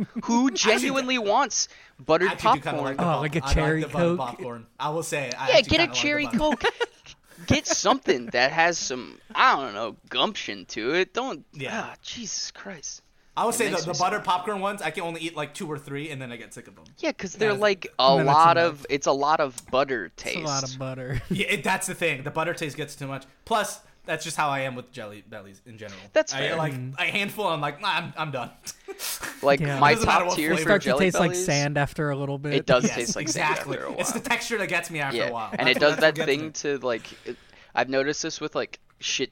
Who genuinely wants buttered actually kinda popcorn? like the Oh, pop- like a I cherry like Coke? popcorn. I will say. I yeah, get a kinda like cherry coke. get something that has some I don't know gumption to it. Don't. Yeah. Ah, Jesus Christ. I would It say the, makes the butter popcorn ones. I can only eat like two or three, and then I get sick of them. Yeah, because they're Yeah, like a and then it's lot of. It's a lot of butter taste. It's a lot of butter. Yeah, it, that's the thing. The butter taste gets too much. Plus, that's just how I am with jelly bellies in general. That's I, fair. like mm-hmm. a handful. I'm like, nah, I'm, I'm done. Like Yeah. my Doesn't matter top tier. It for starts to jelly taste like sand after a little bit. It does Yes, taste like sand exactly. after a while. It's the texture that gets me after yeah, a while. and That's it does that thing me. to like. It, I've noticed this with like shit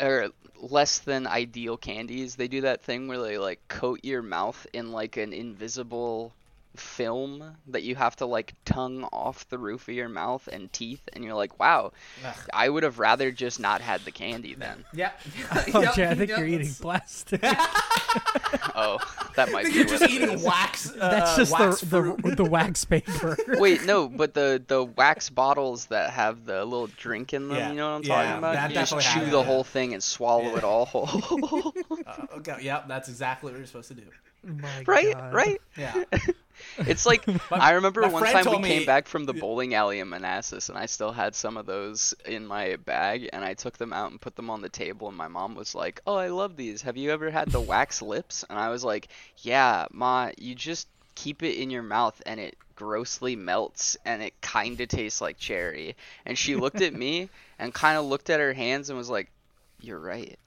or less than ideal candies. They do that thing where they like coat your mouth in like an invisible film that you have to like tongue off the roof of your mouth and teeth and you're like wow Ugh. i would have rather just not had the candy then Yeah. Oh, Yep, Jay, I think yep, you're eating plastic. oh that might be you're just eating is. wax. Uh, That's just wax the, the the wax paper. Wait, no, but the the wax bottles that have the little drink in them, Yeah, you know what I'm yeah, talking about? that you just chew has the whole thing and swallow Yeah. it all whole. Uh, okay, yep, that's exactly what you're supposed to do. My right? God. Right? Yeah. It's like I remember one time we came me- back from the bowling alley in Manassas and I still had some of those in my bag and I took them out and put them on the table and my mom was like, "Oh, I love these. Have you ever had the wax lips?" And I was like, "Yeah, ma, you just keep it in your mouth and it grossly melts and it kind of tastes like cherry." And she looked at me and kind of looked at her hands and was like, "You're right."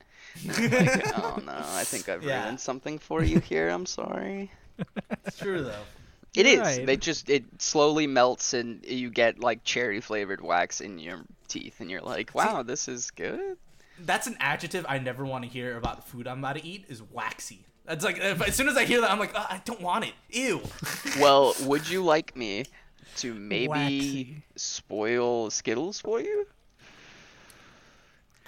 Like, oh no, I think I've Yeah. ruined something for you here. I'm sorry. It's true though. It is. Right. They just it slowly melts and you get like cherry flavored wax in your teeth and you're like, "Wow, this is good." That's an adjective I never want to hear about the food I'm about to eat is waxy. That's like if, as soon as I hear that, I'm like, "Uh, I don't want it. Ew. Well, would you like me to maybe Waxy. spoil Skittles for you?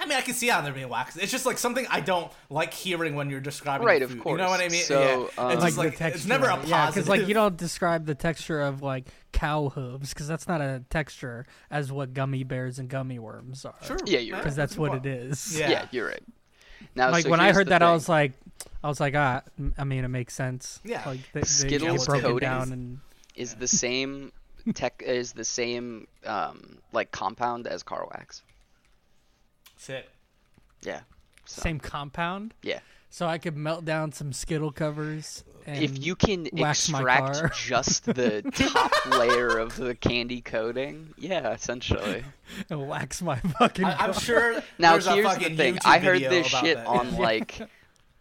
I mean, I can see how they're being waxy. It's just like something I don't like hearing when you're describing Right, the of course. You know what I mean? So, yeah. um, it's like just the like texture. it's never a of positive. Yeah, because like you don't describe the texture of like cow hooves because that's not a texture as what gummy bears and gummy worms are. Sure. Yeah, you're right. Because that's what it is. Yeah. Yeah, you're right. Now, Like so when I heard the that, I was like, I was like, ah, m- I mean, it makes sense. Yeah. Like they, they Skittles get broken coating down is- and is the same tech is the same um like compound as car wax. Sick. Yeah. So, same compound. Yeah. So I could melt down some Skittle covers. And if you can wax my extract car. just the top layer of the candy coating, yeah, essentially. and wax my fucking. I, I'm sure. Now there's a here's fucking the thing: YouTube I heard this shit that. on like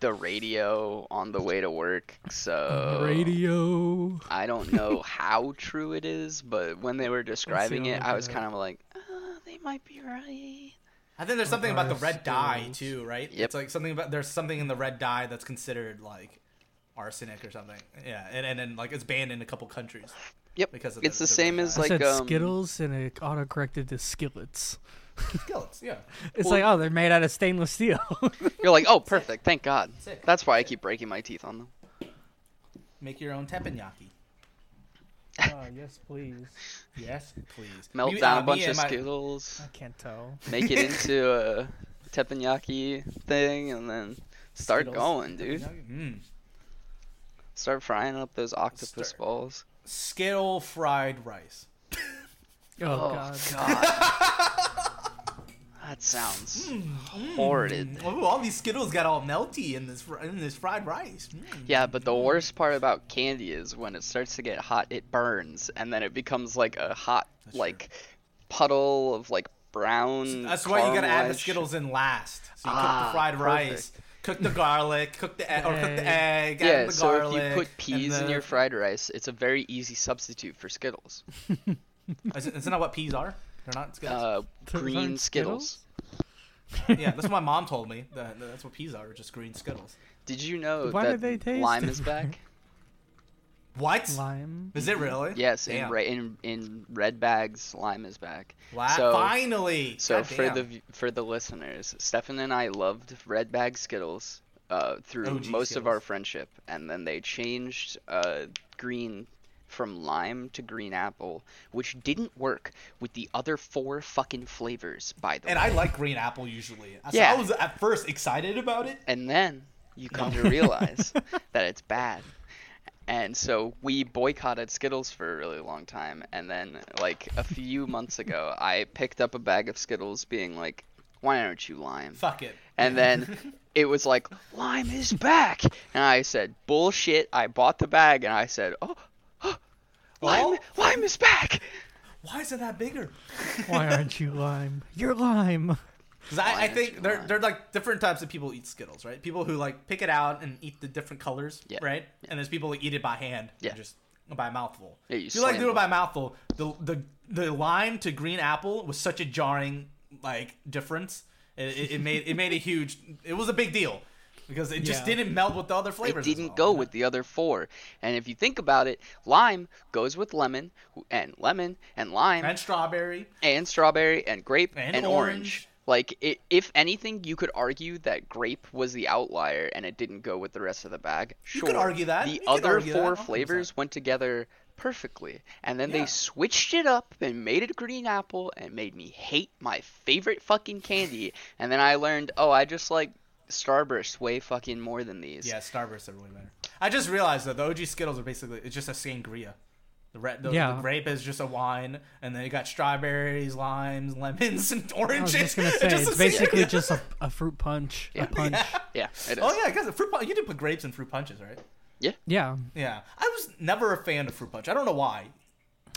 the radio on the way to work, so radio. I don't know how true it is, but when they were describing I'll it, I was kind of like, uh, they might be right. I think there's something about the red dye too, right? Yep. It's like something about there's something in the red dye that's considered like arsenic or something. Yeah, and and then like it's banned in a couple countries. Yep, Because of it's the- the, the same as dye. I like said um, Skittles and it autocorrected to skillets. Skillets, yeah. It's Well- like, oh, they're made out of stainless steel. You're like, oh, perfect, thank God. Sick. That's why I keep breaking my teeth on them. Make your own teppanyaki. Oh, yes, please. Yes, please. Melt Me- down uh, a bunch of my- Skittles, I can't tell. make it into a teppanyaki thing, and then start Skittles, going, dude. Mm. Start frying up those octopus Start- balls. Skittle fried rice. Oh, God. That sounds Hmm. horrid. Oh, all these Skittles got all melty in this fr- in this fried rice. Mm. Yeah, but the worst part about candy is when it starts to get hot, it burns, and then it becomes like a hot, That's true. like puddle of like brown. That's why you gotta add the Skittles in last. So you cook Ah, the fried rice, cook the garlic, cook the egg, or cook the egg, add yeah, the so garlic. if you put peas in your fried rice, it's a very easy substitute for Skittles. Isn't that what peas are? They're not Skittles. Uh, green aren't Skittles. yeah, that's what my mom told me. That, that's what peas are, just green Skittles. Did you know Why that do they taste lime is back? What? Lime. Is it really? Yes, in, re- in in red bags, lime is back. Wow, So- finally. So God for damn. the for the listeners, Stefan and I loved red bag Skittles uh, through OG most of our friendship, and then they changed uh, green from lime to green apple, which didn't work with the other four fucking flavors. By the and way, And I like green apple usually. So Yeah. I was at first excited about it. and then you come No. to realize that it's bad. And so we boycotted Skittles for a really long time. And then, like, a few months ago, I picked up a bag of Skittles being like, why aren't you lime? Fuck it. And then it was like, lime is back. And I said, bullshit. I bought the bag and I said, oh, lime, Oh? lime is back. Why isn't that bigger? Why aren't you lime? You're lime. Because I, I think you there lime? there are like different types of people eat Skittles, right? People who like pick it out and eat the different colors, Yeah. right? And there's people who eat it by hand, Yeah. and just by mouthful. Yeah, you if you like slam do it it. by mouthful, the the the lime to green apple was such a jarring like difference. It, it, it made it made a huge. It was a big deal because it just Yeah. didn't meld with the other flavors. It didn't well, go you with the other four. And if you think about it, lime goes with lemon, and lemon, and lime, and strawberry. and strawberry and grape And and, orange. orange. Like i if anything, you could argue that grape was the outlier and it didn't go with the rest of the bag. Sure, You Sure, could argue that. The You other argue that, four flavors went together perfectly, and then Yeah. they switched it up and made it a green apple and made me hate my favorite fucking candy. And then I learned, oh, I just like Starburst way fucking more than these. Yeah, Starburst are way better. I just realized that the OG Skittles are basically it's just a sangria. The, red, the, Yeah. the grape is just a wine, and then you got strawberries, limes, lemons, and oranges. I was oranges. just gonna say just it's a basically sangria. just a, a fruit punch. Yeah. A punch. Yeah, it is. Oh yeah, because fruit punch. You do put grapes in fruit punches, right? Yeah, Yeah, Yeah. I was never a fan of fruit punch. I don't know why.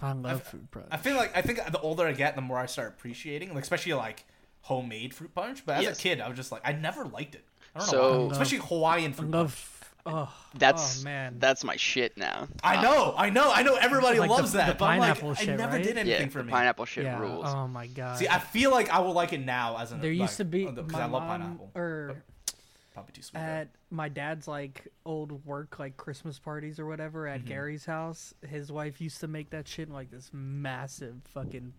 I love fruit punch. I feel like I think the older I get, the more I start appreciating, like especially like homemade fruit punch. But as Yes. a kid, I was just like, I never liked it. I don't know why. Especially Hawaiian I fruit punch. love. Oh, That's oh, man. that's my shit now. I know, I know, I know. Everybody Like the- loves that. the but I'm like, pineapple I shit, never right? did anything yeah, for the me. pineapple shit yeah. rules. Oh my god. See, I feel like I will like it now as an. there used to be because my I love mom pineapple. or Probably too sweet. though. at my dad's like old work like Christmas parties or whatever Mm-hmm. at Gary's house. His wife used to make that shit in like this massive fucking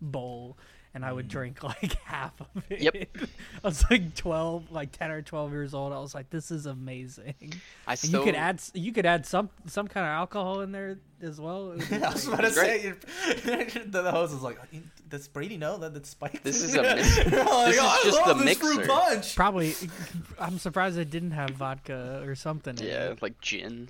bowl, and I would Mm. drink like half of it. Yep. I was like twelve, like ten or twelve years old. I was like, this is amazing. I And still you could add you could add some some kind of alcohol in there as well. It would I was great. about to Great. say, the, the host was like, "Does Brady know that it's spiked?" This is a mix- Like, this is "I just love the this fruit mixer." punch. Probably, I'm surprised it didn't have vodka or something. yeah, it. like gin.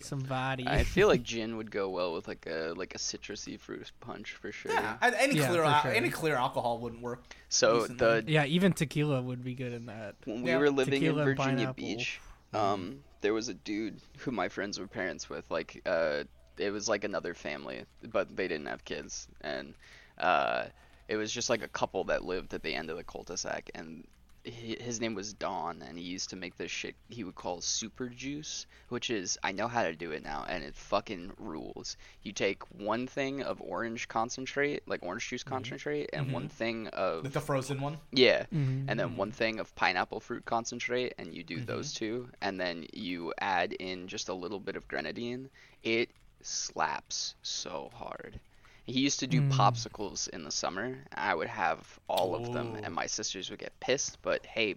Some vodka. I feel like gin would go well with like a like a citrusy fruit punch for sure. Yeah, any Yeah, clear al- sure. any clear alcohol wouldn't work. So Decently. the yeah, even tequila would be good in that. when we Yeah, were living in tequila and Virginia pineapple. Beach, um, there was a dude who my friends were parents with. Like, uh, it was like another family, but they didn't have kids, and uh, it was just like a couple that lived at the end of the cul-de-sac, and hi- his name was Don, and he used to make this shit he would call super juice, which is I know how to do it now, and it fucking rules. You take one thing of orange concentrate, like orange juice concentrate, and one thing of Like the frozen one. yeah, Mhm. and then one thing of pineapple fruit concentrate, and you do those two, and then you add in just a little bit of grenadine. It slaps so hard. He used to do Mm. popsicles in the summer. I would have all of them, and my sisters would get pissed. But hey,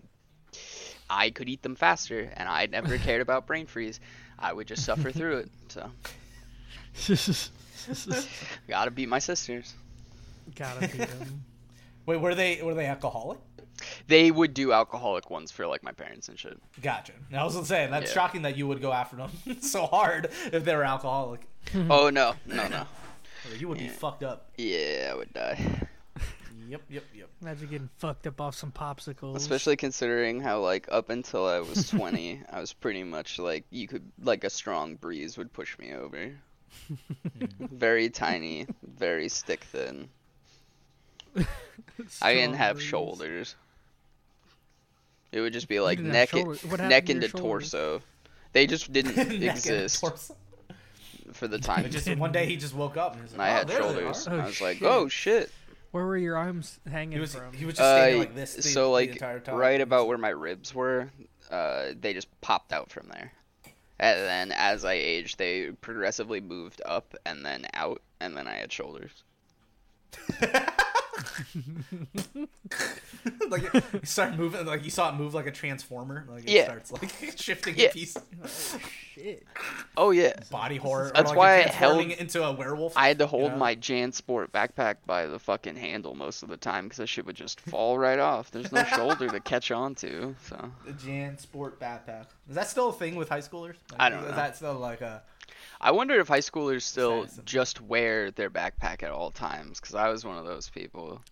I could eat them faster, and I never cared about brain freeze. I would just suffer through it. So gotta beat my sisters. Gotta beat them. Wait, were they were they alcoholic? They would do alcoholic ones for like my parents and shit. Gotcha. I was gonna say that's Yeah. shocking that you would go after them so hard if they were alcoholic. oh no, no, no. You would be fucked up. Yeah, I would die. Yep, yep, yep. Imagine getting fucked up off some popsicles. Especially considering how like up until I was 20, I was pretty much like you could like a strong breeze would push me over. very tiny, very stick thin. I didn't have Strawberries. shoulders. It would just be like neck, shoulders. Neck into shoulders? torso. They just didn't exist torso. For the time. Just one day he just woke up and, he was and like, I "Oh, had there they shoulders. are." Oh, I was like, shit. oh shit. Where were your arms hanging He was from? he was just standing Uh, like this. The, so the like entire time. right about where my ribs were, uh, they just popped out from there. And then as I aged, they progressively moved up and then out, and then I had shoulders. like it started moving, like you saw it move like a transformer. Like it Yeah. starts like shifting Yeah. piece. pieces. Shit. Oh yeah, Body horror. or, That's like, why I transforming held- into a werewolf. I had to hold know? my JanSport backpack by the fucking handle most of the time because that shit would just fall right off. There's no shoulder to catch on to, so. The JanSport backpack. Is that still a thing with high schoolers? Like, I don't Is know. that still like a? I wonder if high schoolers still just wear their backpack at all times because I was one of those people.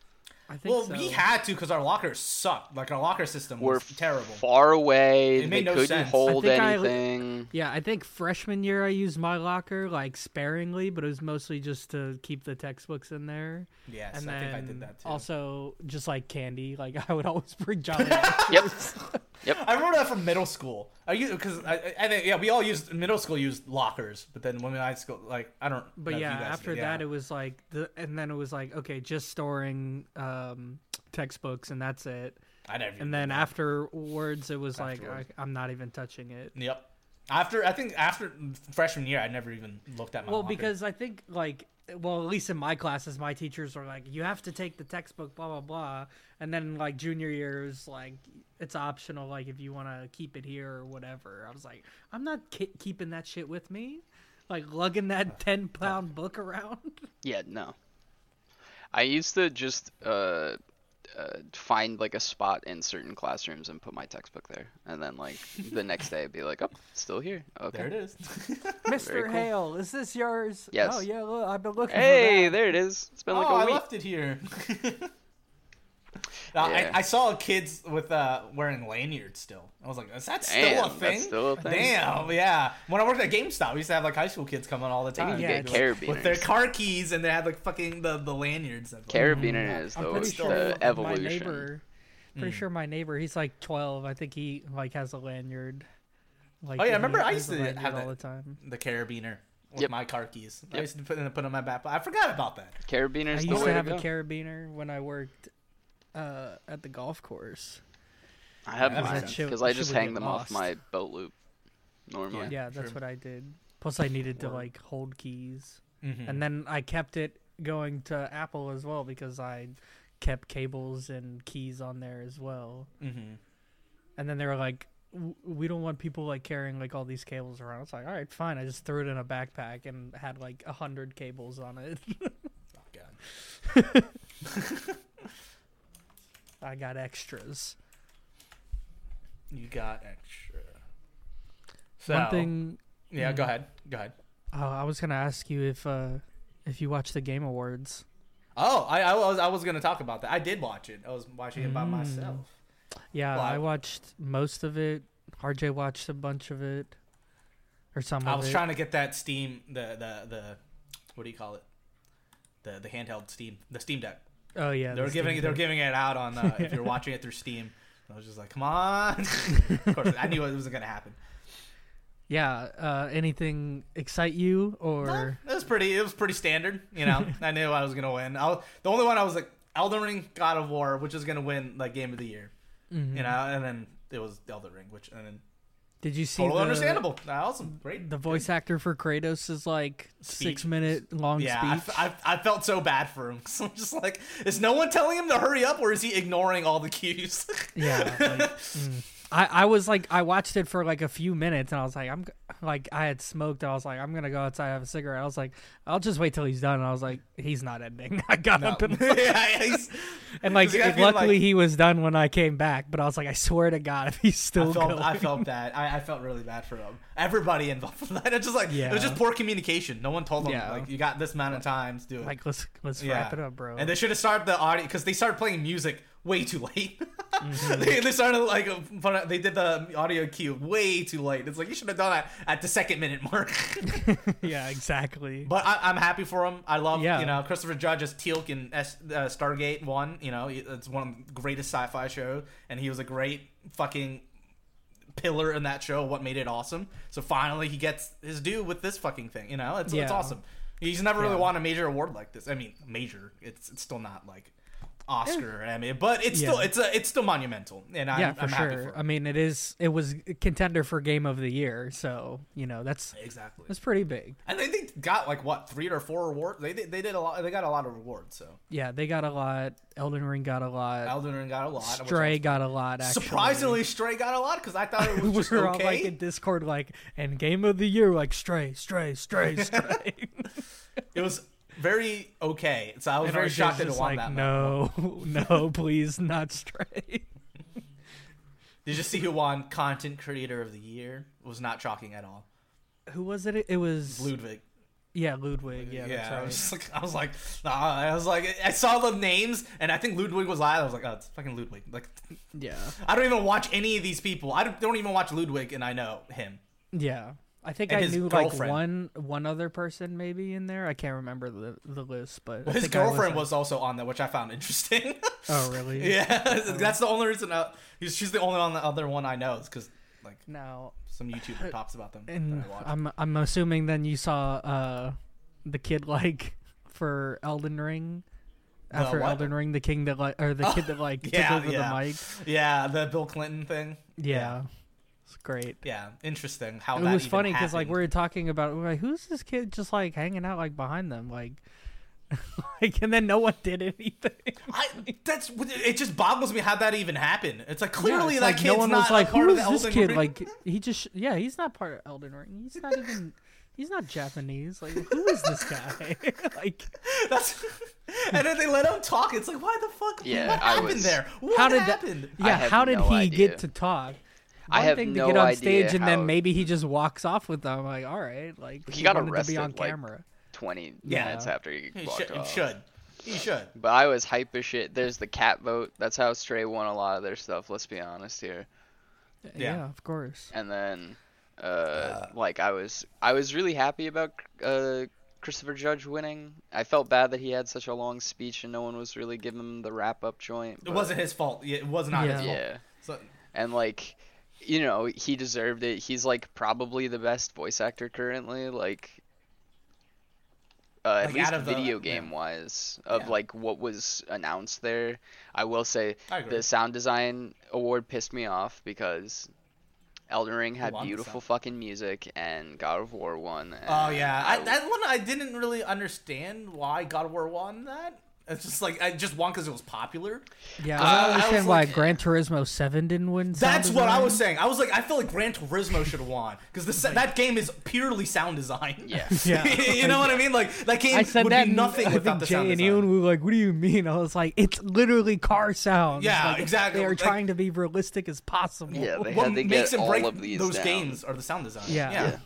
I think Well, so. we had to because our lockers sucked. Like our locker system We're was terrible. far away. It They made no couldn't sense. Hold I- anything. Yeah, I think freshman year I used my locker like sparingly, but it was mostly just to keep the textbooks in there. yes, and I then think I did that too. also just like candy, like I would always bring Johnny. Yep. Yep. I remember that from middle school. I used because I, I- I think yeah we all used middle school used lockers, but then when we high school like I don't. But if yeah, after did, that yeah. it was like the and then it was like okay, just storing uh, um textbooks and that's it. I never. And then afterwards it was like I, I'm not even touching it. Yep. After I think after freshman year, I never even looked at my. Well, locker. because I think like well, at least in my classes, my teachers were like, you have to take the textbook, blah blah blah, and then like junior year years, like it's optional, like if you want to keep it here or whatever. I was like, I'm not ki- keeping that shit with me, like lugging that ten pound book around. Yeah, no. I used to just uh, uh, find like a spot in certain classrooms and put my textbook there, and then like the next day I'd be like, "Oh, it's still here." Okay. there it is. Mister cool. Hale, is this yours? Yes. Oh yeah, look, I've been looking. Hey, for that. there it is. It's been oh, like I a week. left it here. Now, Yeah. I, I saw kids with uh, wearing lanyards still. I was like, is that still Damn, a that's thing? still a thing? Damn, yeah. When I worked at GameStop, we used to have like high school kids coming all the time. to Yeah, get it's- with their car keys and they had like fucking the, the lanyards. I'm like, Carabiner is I'm the, pretty the sure my evolution. neighbor, pretty Mm. sure my neighbor, he's like 12. I think he like has a lanyard. Like Oh, yeah, I remember I has used to lanyard have all that. the time. the carabiner with Yep. my car keys. I used to put in put in my back. I forgot about that. Carabiner I is the used way to have to a carabiner when I worked uh, at the golf course. I have Yeah, that mine because I just would hang them lost. off my belt loop normally. Yeah, that's true. what I did. Plus, I needed to like hold keys, Mm-hmm. and then I kept it going to Apple as well because I kept cables and keys on there as well. mm-hmm. And then they were like, "We don't want people like carrying like all these cables around." It's like, all right, fine. I just threw it in a backpack and had like a hundred cables on it. Oh god. I got extras. You got extra. So, One thing Yeah, go Mm. ahead. Go ahead. uh, I was gonna ask you if uh, if you watch the Game Awards. Oh, I, I was I was gonna talk about that. I did watch it. I was watching it by Mm. myself. Yeah, I- watched most of it. RJ watched a bunch of it, or some I was trying to get that Steam the the the what do you call it? The the handheld Steam the Steam Deck. Oh yeah, they were the giving Steam they were giving it out on uh, if you're watching it through Steam. I was just like, come on. of course, I knew it wasn't gonna happen. Yeah, uh, anything excite you or? No, it was pretty. It was pretty standard. You know, I knew I was gonna win. I was, the only one I was like Elden Ring, God of War, which is gonna win like Game of the Year. Mhm. You know, and then it was Elden Ring, which and then Did you see totally the, understandable. Awesome, great. The voice actor for Kratos is like Speech. six minute long Yeah, I, speech. f- I, I felt so bad for him. So I'm just like, is no one telling him to hurry up, or is he ignoring all the cues? yeah, like, mm. I I was like I watched it for like a few minutes and I was like I'm like I had smoked. I was like I'm gonna go outside have a cigarette. I was like I'll just wait till he's done. And I was like he's not ending. I got No. up and yeah, and like luckily like- he was done when I came back. But I was like I swear to God if he's still I felt, going. I felt bad. I, I felt really bad for him. Everybody involved with that. It's just like yeah. it was just poor communication. No one told them Yeah. like you got this amount of time to do it. like let's let's Yeah. wrap it up, bro. And they should have started the audio because they started playing music way too late. they, they started like they did the audio cue way too late. It's like you should have done that at the second minute mark. yeah, exactly. but I, I'm happy for him. I love Yeah. you know Christopher Judge as Teal'c in S, uh, Stargate One. You know it's one of the greatest sci-fi shows, and he was a great fucking pillar in that show. What made it awesome? So finally he gets his due with this fucking thing. You know it's it's awesome. He's never really Yeah. won a major award like this. I mean, major. It's it's still not like Oscar or Emmy, but it's still it's a it's still monumental, and I'm, yeah, for I'm sure. for I mean, it is. It was a contender for game of the year, so you know that's exactly. that's pretty big. And they, they got like what three or four awards. They did, they did a lot. They got a lot of awards. So Yeah, they got a lot. Elden Ring got a lot. Elden Ring got a lot. Stray got a lot. Actually. surprisingly, Stray got a lot because I thought it was we just were all like okay. in Discord, like, and game of the year, like Stray, Stray, Stray, Stray. it was very okay. So I was And very RJ's shocked that it won like, that. no, no, please, not Stray. Did you see who won Content Creator of the Year? It was not shocking at all. Who was it? It was Ludwig. yeah, Ludwig. Yeah, that's I was like, I was like, nah, I was like, I saw the names, and I think Ludwig was live. I was like, oh, it's fucking Ludwig. Like, Yeah, I don't even watch any of these people. I don't, don't even watch Ludwig, and I know him. yeah. I think And I knew like one one other person maybe in there. I can't remember the the list, but I His girlfriend like- was also on there, which I found interesting. Oh, really? yeah, that's the only reason. I, she's the only one, the other one I know is because like Now, some YouTuber talks about them. and I'm I'm assuming then you saw uh the kid like for Elden Ring. After? Elden Ring, the king that like, or the kid that like yeah, took over yeah. the mic. yeah, the Bill Clinton thing. Yeah, it's great. yeah, interesting. How it that was even funny because like we were talking about we we're like who's this kid just like hanging out like behind them like like and then no one did anything I, that's it. Just boggles me how that even happened. It's like clearly Yeah, that like kid's no one not was like a part who of the this Elden kid Ring. like he just yeah he's not part of Elden Ring he's not even he's not Japanese like who is this guy like That's and then they let him talk. It's like why the fuck? Yeah, what I happened was- there? What how did happened? that I yeah how did no he idea. get to talk I One have thing no to get on idea stage and how- then maybe he just walks off with them I'm like all right like He got wanted to arrested, be on like, camera 20 Yeah. minutes after he, He walked should, he off. should. He should. But I was hype as shit. There's the cat vote. That's how Stray won a lot of their stuff. Let's be honest here. yeah, Yeah. of course And then, uh, like I was, I was really happy about uh, Christopher Judge winning. I felt bad that he had such a long speech and no one was really giving him the wrap up joint. It but- wasn't his fault. Yeah, It was not his Yeah. fault. Yeah. So, And like, you know, he deserved it. He's like probably the best voice actor currently. Like. Uh, Like, at least of the- video yeah. game wise of Yeah. like what was announced there i will say I the sound design award pissed me off because elden ring had beautiful fucking music and god of war won Oh yeah, I, I- that one I didn't really understand why God of War won that. It's just like I just won because it was popular. yeah Uh, I I don't was understand why like- Gran Turismo 7 didn't win sound That's what I was saying. I was like, I feel like Gran Turismo should have won because that game is purely sound design. yeah Yeah. you know what I mean? Like that game I said would that be nothing I without think the Jay sound and design. Ewan were like, "What do you mean?" I was like, "It's literally car sounds." Yeah, Like, exactly. They are Like- trying to be realistic as possible. Yeah, they what had to makes get all break of these those down. games are the sound design. Yeah. yeah. Yeah.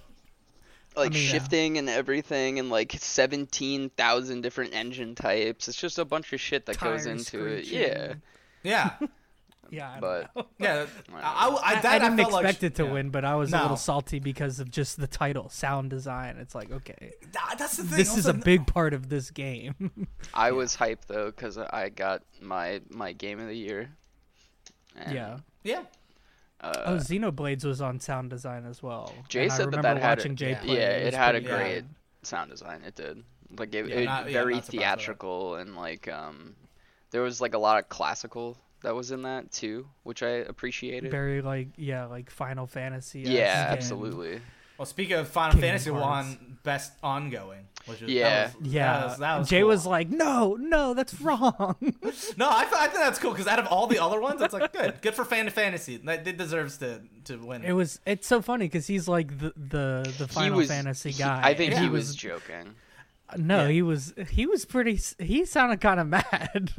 Like mean, yeah. shifting and everything and like 17,000 different engine types it's just a bunch of shit that goes Tires into it yeah yeah. yeah. I but. Yeah, I, I, I, that I didn't felt like- expect it to yeah. win, but I was a little salty because of just the title, sound design. It's like, okay, That- That's the thing. this is a big part of this game. I was hyped though because I got my my game of the year. And, yeah. Yeah, Uh, Oh, Xenoblades was on sound design as well. Jay and I said that remember that had a- watching Jay yeah. play. yeah, it was had a great good. sound design. It did. Like it, Yeah, it not- very not surprised by that. theatrical and like um, there was like a lot of classical that was in that too, which I appreciated. Very like yeah, like Final Fantasy. yeah, absolutely. Well, speaking of Final Kingdom Fantasy, Hearts. Won best ongoing, which is Yeah. that was, Yeah, that was, that was Jay cool. was like, "No, no, that's wrong." no, I, th- I think that's cool because out of all the other ones, it's like good, good for Final Fantasy. That it deserves to to win. It was. It's so funny because he's like the the the Final was Fantasy he- guy. I think and he he was joking. No, Yeah. he was. He was pretty. He sounded kind of mad.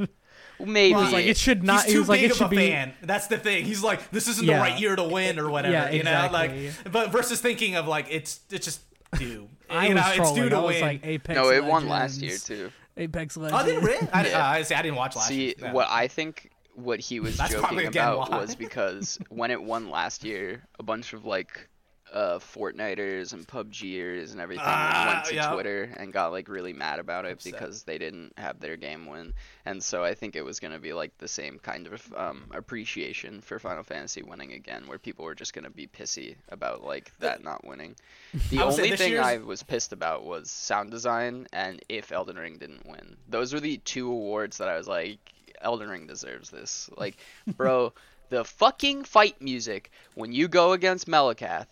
Maybe. he was like, "It should not." He's he too was like, big "It of should a be." fan. That's the thing. He's like, this isn't Yeah. the right year to win or whatever. Yeah, you know, exactly. like, but versus thinking of like it's it's just due. I you was know, it's trolling. due to I was win. like Apex. no, it won last year too. Apex Legends. oh, did it really? I, Yeah. uh, I see. I didn't watch last See, year. Yeah. what I think what he was joking about why. was because when it won last year, a bunch of like uh, Fortniters and PUBGers and everything Ah, went to yeah. Twitter and got like really mad about it Upset. because they didn't have their game win. And so I think it was gonna be like the same kind of um, appreciation for Final Fantasy winning again, where people were just gonna be pissy about like that not winning. The I would say only thing year's- I was pissed about was sound design and if Elden Ring didn't win. Those were the two awards that I was like, Elden Ring deserves this. Like, bro, the fucking fight music when you go against Maliketh,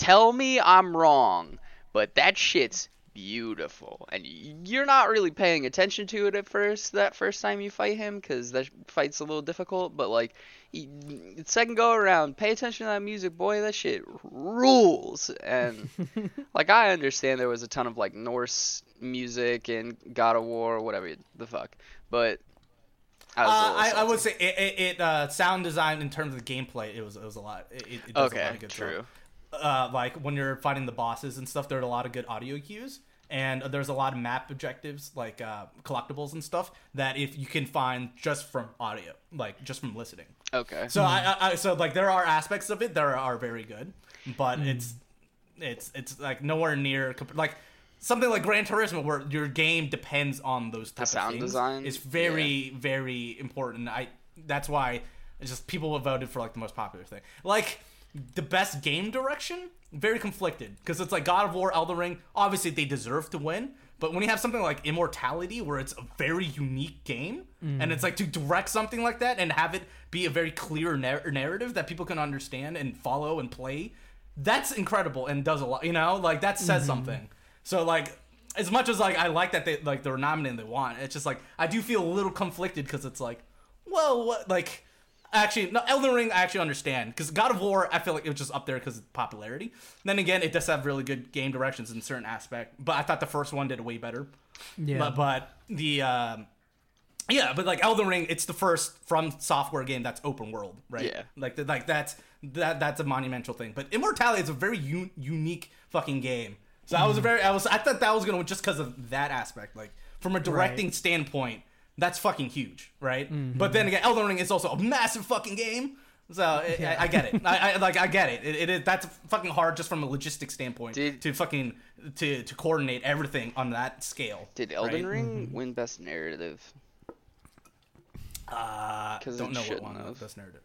tell me I'm wrong, but that shit's beautiful. And you're not really paying attention to it at first, that first time you fight him, because that fight's a little difficult, but like, second go around, pay attention to that music, boy, that shit rules. And like I understand there was a ton of like Norse music and God of War or whatever the fuck, but I Uh, I, I would say it, it, it uh, sound design in terms of gameplay, it was it was a lot. It, does a lot okay, of good true. stuff. Uh, like when you're fighting the bosses and stuff, there are a lot of good audio cues, and there's a lot of map objectives like uh, collectibles and stuff that if you can find just from audio, like just from listening. Okay. So I, I, I so like there are aspects of it that are, are very good, but it's it's it's like nowhere near comp- like something like Gran Turismo where your game depends on those type sound of things. design? It's very very important. I that's why it's just people have voted for like the most popular thing. Like the best game direction, very conflicted because it's like God of War, Elden Ring. Obviously they deserve to win. But when you have something like Immortality, where it's a very unique game, and it's like to direct something like that and have it be a very clear nar- narrative that people can understand and follow and play, that's incredible and does a lot. You know, like that says mm-hmm. something. So like, as much as like I like that they like they were nominated, they want, It's just like I do feel a little conflicted because it's like, well, what like. Actually, no, Elden Ring I actually understand because God of War I feel like it was just up there because of popularity. Then again, it does have really good game directions in certain aspect, but I thought the first one did way better. Yeah. But, but the um, yeah, but like Elden Ring, it's the first from software game that's open world, right? Yeah. Like th- like that's that that's a monumental thing. But Immortality is a very u- unique fucking game. So I was very I was I thought that was gonna win just because of that aspect. Like from a directing standpoint, that's fucking huge, right? Mm-hmm. But then again, Elden Ring is also a massive fucking game. So it, I, I get it. I, I like I get it. It, it is that's fucking hard just from a logistic standpoint Did- to fucking to to coordinate everything on that scale. Did Elden right? Ring win Best Narrative? Uh, 'Cause don't know what shouldn't one have. this narrative.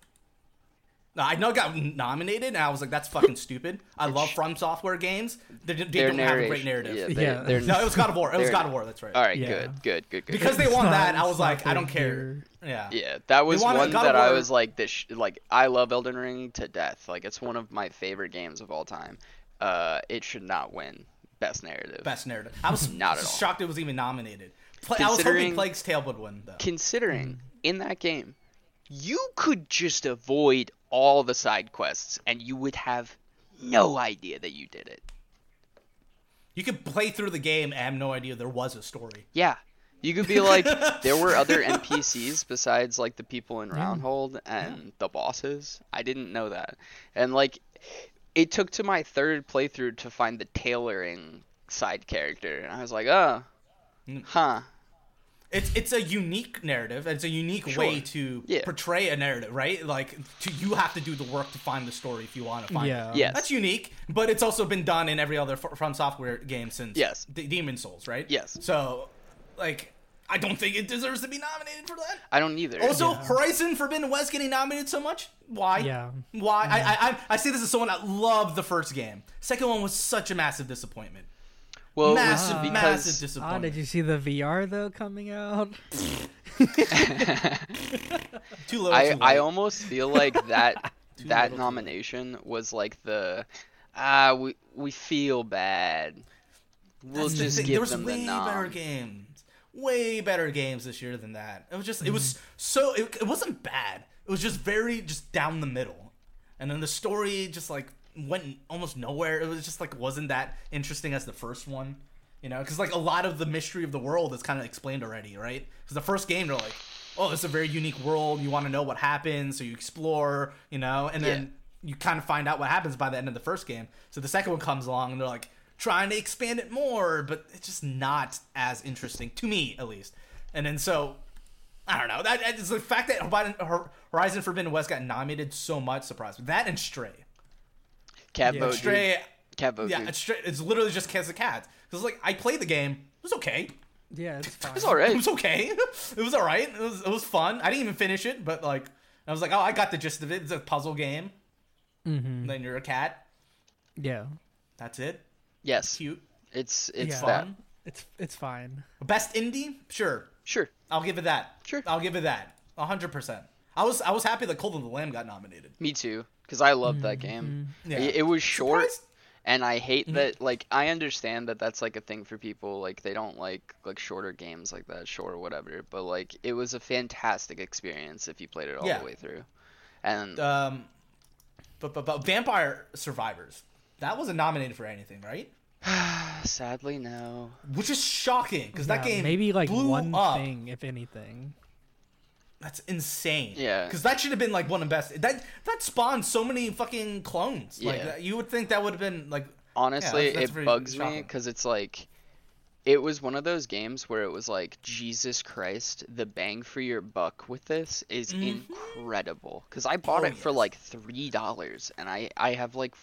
No, I know it got nominated, and I was like, "That's fucking stupid." I love From Software games. They, they don't have a great narration- narrative. Yeah, they, Yeah. they're, No, it was God of War. It was God of War. That's right. All right, Yeah. good, good, good, good. Because they It's won that, I was like, I don't care. Yeah. Yeah, that was one God that I was like this. Sh- like I love Elden Ring to death. Like it's one of my favorite games of all time. Uh, it should not win Best Narrative. Best narrative. I was Not at all. shocked it was even nominated. Pla- I was hoping Plague's Tale would win though. Considering in that game, you could just avoid all the side quests and you would have no idea that you did it. You could play through the game and have no idea there was a story. Yeah. You could be like, there were other NPCs besides like the people in Roundhold and the bosses. I didn't know that. And like, it took to my third playthrough to find the tailoring side character. And I was like, oh, mm. huh. It's it's a unique narrative. It's a unique Sure. way to Yeah. portray a narrative, right? Like to you have to do the work to find the story if you want to find Yeah. it. Yes. That's unique, but it's also been done in every other From Software game since Yes. D- Demon Souls, right? Yes. So, like, I don't think it deserves to be nominated for that. I don't either. Also, Yeah. Horizon Forbidden West getting nominated so much. Why? Yeah. Why? I, I I I say this as someone that loved the first game. Second one was such a massive disappointment. Well, it was massive, because massive Ah, disappointment. did you see the VR though coming out? Too low. I too I late. almost feel like that that little, too nomination was like the ah we we feel bad. We'll That's just thing. give there was them way the nom. better games, way better games this year than that. It was just, it was Mm-hmm. so, it, it wasn't bad. It was just very, just down the middle, and then the story just like went almost nowhere. It was just like wasn't that interesting as the first one, you know? Because like a lot of the mystery of the world is kind of explained already, right? Because the first game they're like, oh, it's a very unique world. You want to know what happens, so you explore, you know, and then you kind of find out what happens by the end of the first game. So the second one comes along and they're like trying to expand it more, but it's just not as interesting to me at least. And then so I don't know. That it's the fact that Horizon- Horizon Forbidden West got nominated so much surprised me. That and Stray. Cat Yeah. vote. dude. Stray, Cat vote. yeah, dude. it's Stray. It's literally just Cats of Cats. Because like I played the game, it was okay. Yeah, it's fine. It's all right. It was okay. it was all right. It was it was fun. I didn't even finish it, but like I was like, oh, I got the gist of it. It's a puzzle game. Mm-hmm. Then you're a cat. Yeah, That's it. Yes, Cute, it's it's Yeah. that. fun. it's it's fine. Best indie? Sure. Sure. I'll give it that. Sure. I'll give it that. hundred percent. I was I was happy that Cult of the Lamb got nominated. Me too. Because I love that game. Yeah. It, it was short, Surprised- and I hate that. Like, I understand that that's like a thing for people. Like, they don't like like shorter games like that, short or whatever. But like, it was a fantastic experience if you played it all Yeah. the way through. And Um, but, but but Vampire Survivors that wasn't nominated for anything, right? sadly, no. Which is shocking because that game maybe like blew one up. thing, if anything. That's insane. Yeah. Because that should have been like one of the best. That that spawned so many fucking clones. Like Yeah. that- you would think that would have been like Honestly, that's it pretty bugs me because it's like, it was one of those games where it was like, Jesus Christ, the bang for your buck with this is mm-hmm. incredible. Because I bought Oh, it for like three dollars, and I I have like.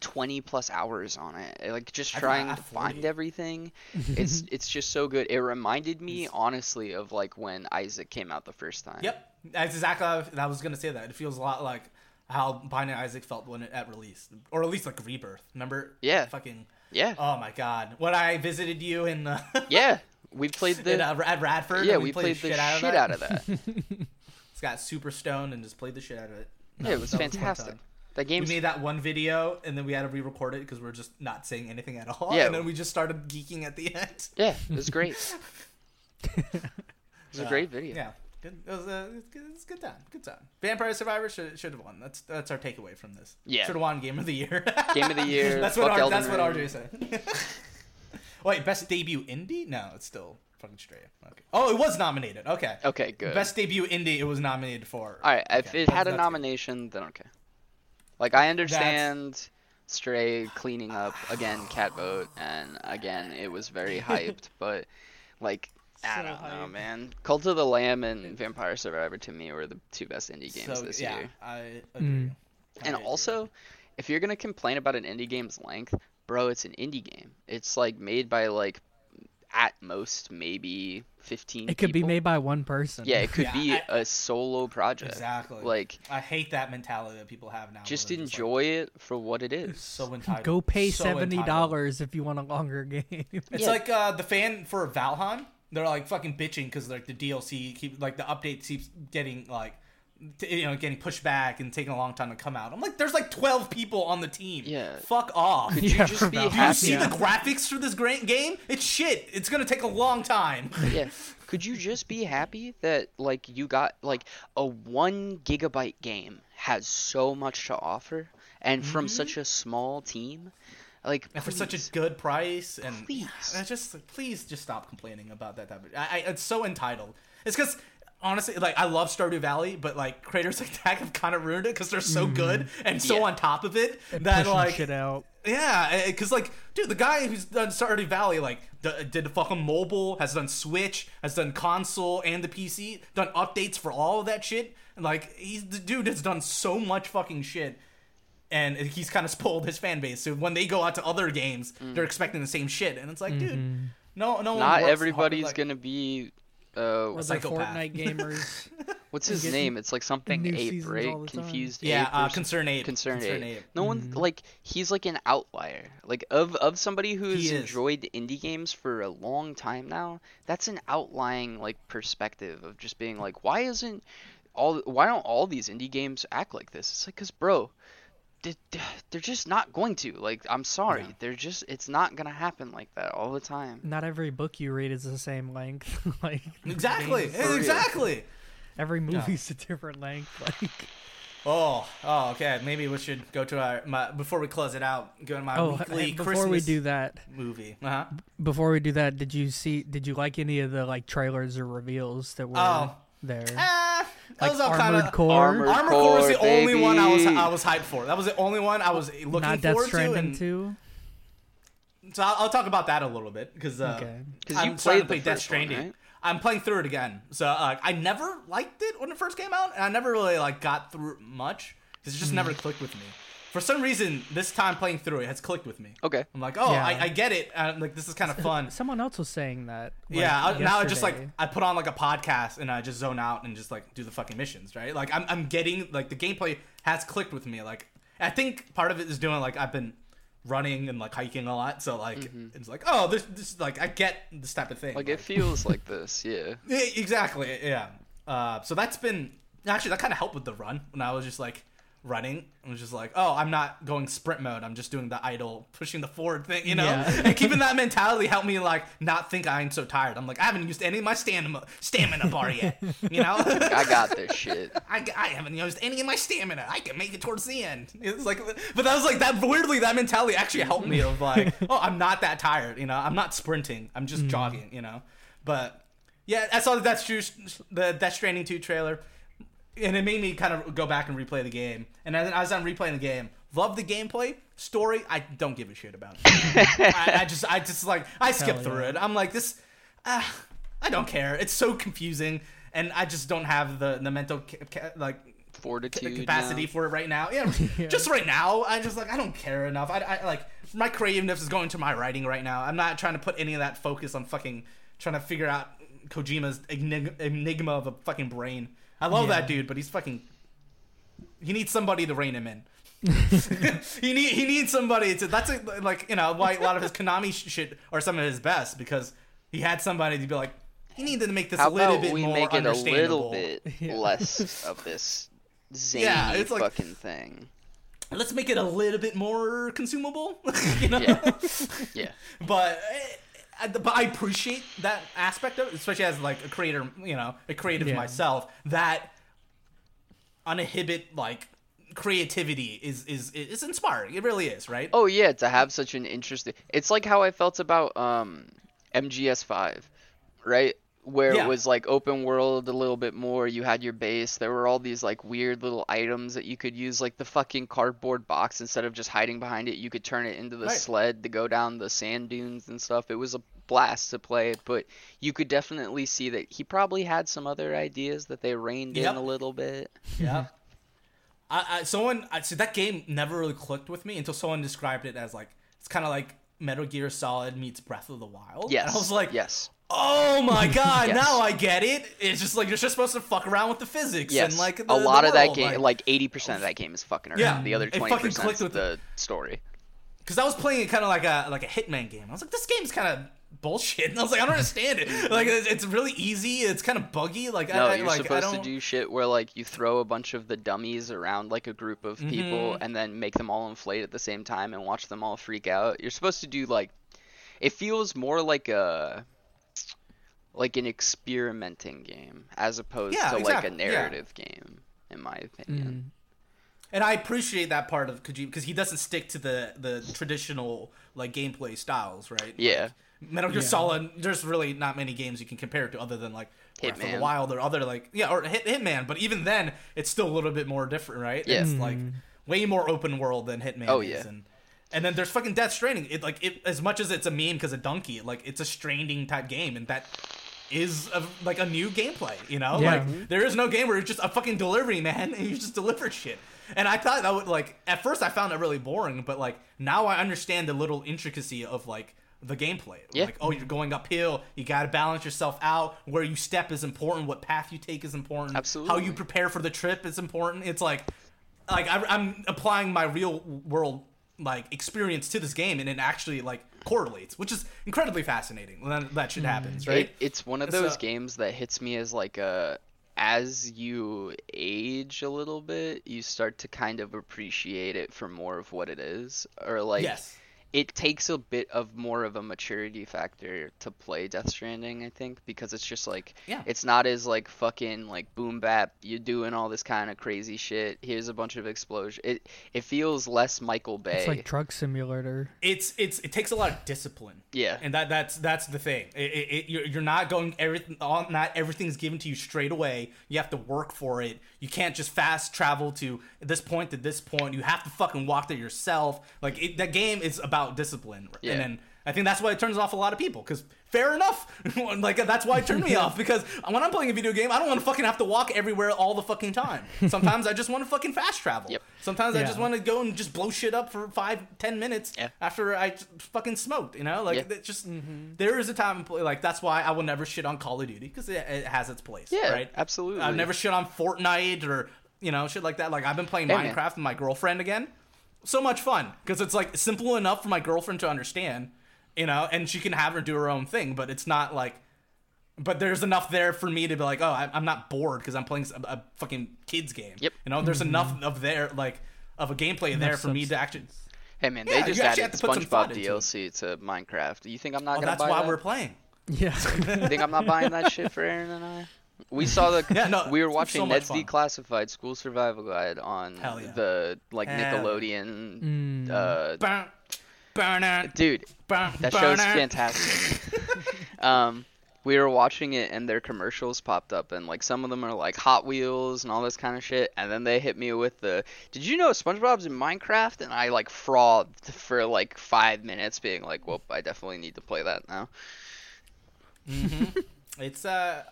20 plus hours on it like just I think I trying to find 40. everything it's it's just so good it reminded me honestly of like when isaac came out the first time Yep, that's exactly. How I was gonna say that. It feels a lot like how Binding Isaac felt when it at release, or at least like Rebirth. Remember? Yeah. Fucking. yeah Oh my god! When I visited you in uh, yeah we played in, the uh, at Radford, yeah we played, the shit, out of out, that. of that It's got super stoned and just played the shit out of it. yeah it was fantastic that We made that one video and then we had to re-record it because we are just not saying anything at all. Yeah. And then we just started geeking at the end. Yeah, it was great. it was a great video. Yeah. Good. It was a it's good, it's a good time. Good time. Vampire Survivor should should have won. That's that's our takeaway from this. Yeah. Should have won Game of the Year. Game of the Year, that's what R, that's what Ring. RJ said. Wait, best debut indie? No, it's still fucking Stray. Okay. Oh, it was nominated. Okay. Okay, good. Best debut indie. It was nominated for. All right, if Okay, it that's- had a that's good. nomination, then okay. Like I understand Stray cleaning up again, cat vote, and again it was very hyped, but like I don't know, man. Cult of the Lamb and Vampire Survivor to me were the two best indie games So, this yeah, year. I agree. Mm. And I agree. also, if you're gonna complain about an indie game's length, bro, it's an indie game. It's like made by like at most maybe 15 It could be made by one person. Yeah, it could Yeah, be I- a solo project. exactly. Like I hate that mentality that people have now. just where they're like, enjoy it for what it is. so entitled. Go pay so seventy entitled. dollars if you want a longer game. It's Yeah. like uh, the fan for Valheim. They're like fucking bitching because like the DLC keep like the update keeps getting like t- you know getting pushed back and taking a long time to come out. I'm like, there's like 12 people on the team. Yeah. Fuck off. Could Do you Yeah, just for be Valheim. you see Yeah. the graphics for this great game? It's shit. It's gonna take a long time. yeah. Could you just be happy that like you got like a one gigabyte game has so much to offer and from such a small team? Like Mm-hmm. And for such a good price, and Please. I just like, please just stop complaining about that type of. I, I it's so entitled. It's because honestly, like I love Stardew Valley, but like creators like that have kind of ruined it because they're so mm-hmm. good and so Yeah. on top of it And that like shit out. yeah, eh, eh, because like dude, the guy who's done Stardew Valley like d- did the fucking mobile, has done Switch, has done console and the PC, done updates for all of that shit. And like he's the dude has done so much fucking shit and he's kind of spoiled his fan base. So when they go out to other games, mm. they're expecting the same shit, and it's like, dude, mm-hmm. no, no. one Not works everybody's hard, like- gonna be uh Or the. Fortnite gamers. what's his name? It's like something ape, right? all the time. Confused Yeah, ape. uh, something. concern ape. Concerned Concern ape. ape. No one like he's like an outlier. Like of of somebody who's enjoyed indie games for a long time now. That's an outlying like perspective of just being like, why isn't all why don't all these indie games act like this? It's like, cause bro, they're just not going to. Like, I'm sorry, Yeah. they're just it's not gonna happen like that all the time. Not every book you read is the same length. like Exactly, games- real. exactly. every movie's a different length. Like Oh, oh, okay. Maybe we should go to our my before we close it out. Go to my oh, weekly before Christmas we do that, movie. Uh-huh. before we do that, did you see? Did you like any of the like trailers or reveals that were Oh. there? Ah, that like was all kind of. Core, Armored Armor Core was the Core, only one I was. I was hyped for. That was the only one I was looking not Death forward to. Stranding And too. so I'll, I'll talk about that a little bit because uh, Okay. Because I'm you starting played to play Death first one, Stranding. right? I'm playing through it again. So uh, I never liked it when it first came out, and I never really like got through it much because it just never clicked with me. For some reason, this time playing through it has clicked with me. Okay. I'm like, oh, Yeah. I, I get it. Uh, like this is kind of fun. Someone else was saying that. like, yeah, I, now I just like. I put on like a podcast and I just zone out and just like do the fucking missions, right? Like I'm I'm getting like the gameplay has clicked with me. Like I think part of it is doing like I've been running and like hiking a lot, so like it's like oh this this like I get this type of thing. Mm-hmm. Like it feels like this, yeah. Yeah, exactly. Yeah. Uh, so that's been actually that kind of helped with the run when I was just like running. I was just like, oh, I'm not going sprint mode. I'm just doing the idle, pushing the forward thing, you know. Yeah. and keeping that mentality helped me like not think I'm so tired. I'm like, I haven't used any of my stamina stamina bar yet, you know. I got this shit. I, I haven't used any of my stamina. I can make it towards the end. It's like, but that was like that. Weirdly, that mentality actually helped me. Of like, oh, I'm not that tired. You know, I'm not sprinting. I'm just mm. jogging. You know, but yeah, I saw the Death, Str- the Death Stranding 2 trailer, and it made me kind of go back and replay the game. And as, as I'm replaying the game, love the gameplay. Story, I don't give a shit about. I, I just, I just like, I skip Hell through yeah. it. I'm like, this, uh, I don't care. It's so confusing, and I just don't have the the mental ca- ca- like Fortitude. capacity now. for it right now. Yeah, just right now. I just like I don't care enough. I, I like my creativeness is going to my writing right now. I'm not trying to put any of that focus on fucking trying to figure out Kojima's enig- enigma of a fucking brain. I love Yeah. that dude, but he's fucking. He needs somebody to rein him in. he need he needs somebody to. That's a, like you know why a lot of his Konami shit are some of his best because he had somebody to be like. He needed to make this How a little about bit we more make it a little bit Yeah. less of this zany Yeah, it's like- fucking thing? let's make it a little bit more consumable you know Yeah. Yeah. but eh, but I appreciate that aspect of it, especially as like a creator, you know, a creative Yeah. myself. That uninhibit like creativity is is is inspiring. It really is, right? Oh yeah, to have such an interesting. It's like how I felt about um MGS5, right? Where Yeah. it was like open world a little bit more. You had your base. There were all these like weird little items that you could use, like the fucking cardboard box. Instead of just hiding behind it, you could turn it into the Right. sled to go down the sand dunes and stuff. It was a blast to play it, but you could definitely see that he probably had some other ideas that they reined Yep. in a little bit. Yeah. I, I someone I see that game never really clicked with me until someone described it as like it's kind of like Metal Gear Solid meets Breath of the Wild. Yes. And I was like, yes. Oh my god, Yes. now I get it. It's just like you're just supposed to fuck around with the physics Yes, and like the, a lot the of that game, like eighty percent of that game is fucking around. Yeah, the other twenty percent is with the story. because I was playing it kind of like a like a Hitman game. I was like, this game's kind of bullshit. And I was like, I don't understand it. Like, it's, really easy. It's kind of buggy. Like, No, I, you're like, supposed to do shit where like you throw a bunch of the dummies around like a group of people Mm-hmm. and then make them all inflate at the same time and watch them all freak out. You're supposed to do like it feels more like a like an experimenting game as opposed Yeah, to exactly, like a yeah. narrative game in my opinion. Mm. And I appreciate that part of Kojima because he doesn't stick to the the traditional like gameplay styles, right? Yeah. Like, Metal Gear Yeah. Solid. There's really not many games you can compare it to other than like Breath of the Hitman. Wild or other like yeah or Hit, Hitman. But even then, it's still a little bit more different, right? Yeah. It's mm. like way more open world than Hitman. Oh, is. yeah. And, and then there's fucking Death Stranding. It like it as much as it's a meme because of Donkey, like it's a Stranding type game, and that is a, like a new gameplay. You know, Yeah. like there is no game where it's just a fucking delivery man and you just deliver shit. And I thought that would like at first I found it really boring, but like now I understand the little intricacy of like the gameplay. Yeah. Like oh you're going uphill, you got to balance yourself out. Where you step is important. What path you take is important. Absolutely. How you prepare for the trip is important. It's like like I, I'm applying my real world like experience to this game, and it actually like correlates, which is incredibly fascinating when that, that shit mm. happens, right? It, it's one of So- those games that hits me as like a as you age a little bit, you start to kind of appreciate it for more of what it is, or like yes. It takes a bit of more of a maturity factor to play Death Stranding, I think, because it's just like Yeah. it's not as like fucking like boom bap. You're doing all this kind of crazy shit. Here's a bunch of explosion. It it feels less Michael Bay. It's like Truck Simulator. it's it's it takes a lot of discipline. Yeah. and that that's that's the thing. It, it, it, you're, you're not going everything. All, not everything's given to you straight away. You have to work for it. You can't just fast travel to this point to this point. You have to fucking walk there yourself. Like it, that game is about discipline, Yeah. and then I think that's why it turns off a lot of people. Because fair enough, like that's why it turned me off. Because when I'm playing a video game, I don't want to fucking have to walk everywhere all the fucking time. Sometimes I just want to fucking fast travel. Yep. Sometimes I just want to go and just blow shit up for five, ten minutes Yeah. after I fucking smoked. You know, like Yeah. it just mm-hmm. there is a time like that's why I will never shit on Call of Duty because it, it has its place. Yeah, right. absolutely. I've never shit on Fortnite or you know shit like that. Like I've been playing Hey, man. Minecraft with my girlfriend again. So much fun because it's like simple enough for my girlfriend to understand, you know, and she can have her do her own thing. But it's not like, but there's enough there for me to be like, oh, I- I'm not bored because I'm playing a, a fucking kids game. Yep. You know, there's mm-hmm. enough of there like of a gameplay there for me to actually. Hey man, Yeah, they just added have to put some SpongeBob thought it. DLC to Minecraft. You think I'm not Oh, gonna that's buy why that? we're playing. Yeah. You think I'm not buying that shit for Aaron and I? We saw the Yeah, no, we were watching so Ned's. Declassified School Survival Guide on yeah. the like. Nickelodeon. Mm. Uh, Burn, burn it, dude, burn, that burn show's it. fantastic. um, we were watching it and their commercials popped up and like some of them are like Hot Wheels and all this kind of shit and then they hit me with the Did you know SpongeBob's in Minecraft? And I like frothed for like five minutes being like, Well, I definitely need to play that now. It's uh,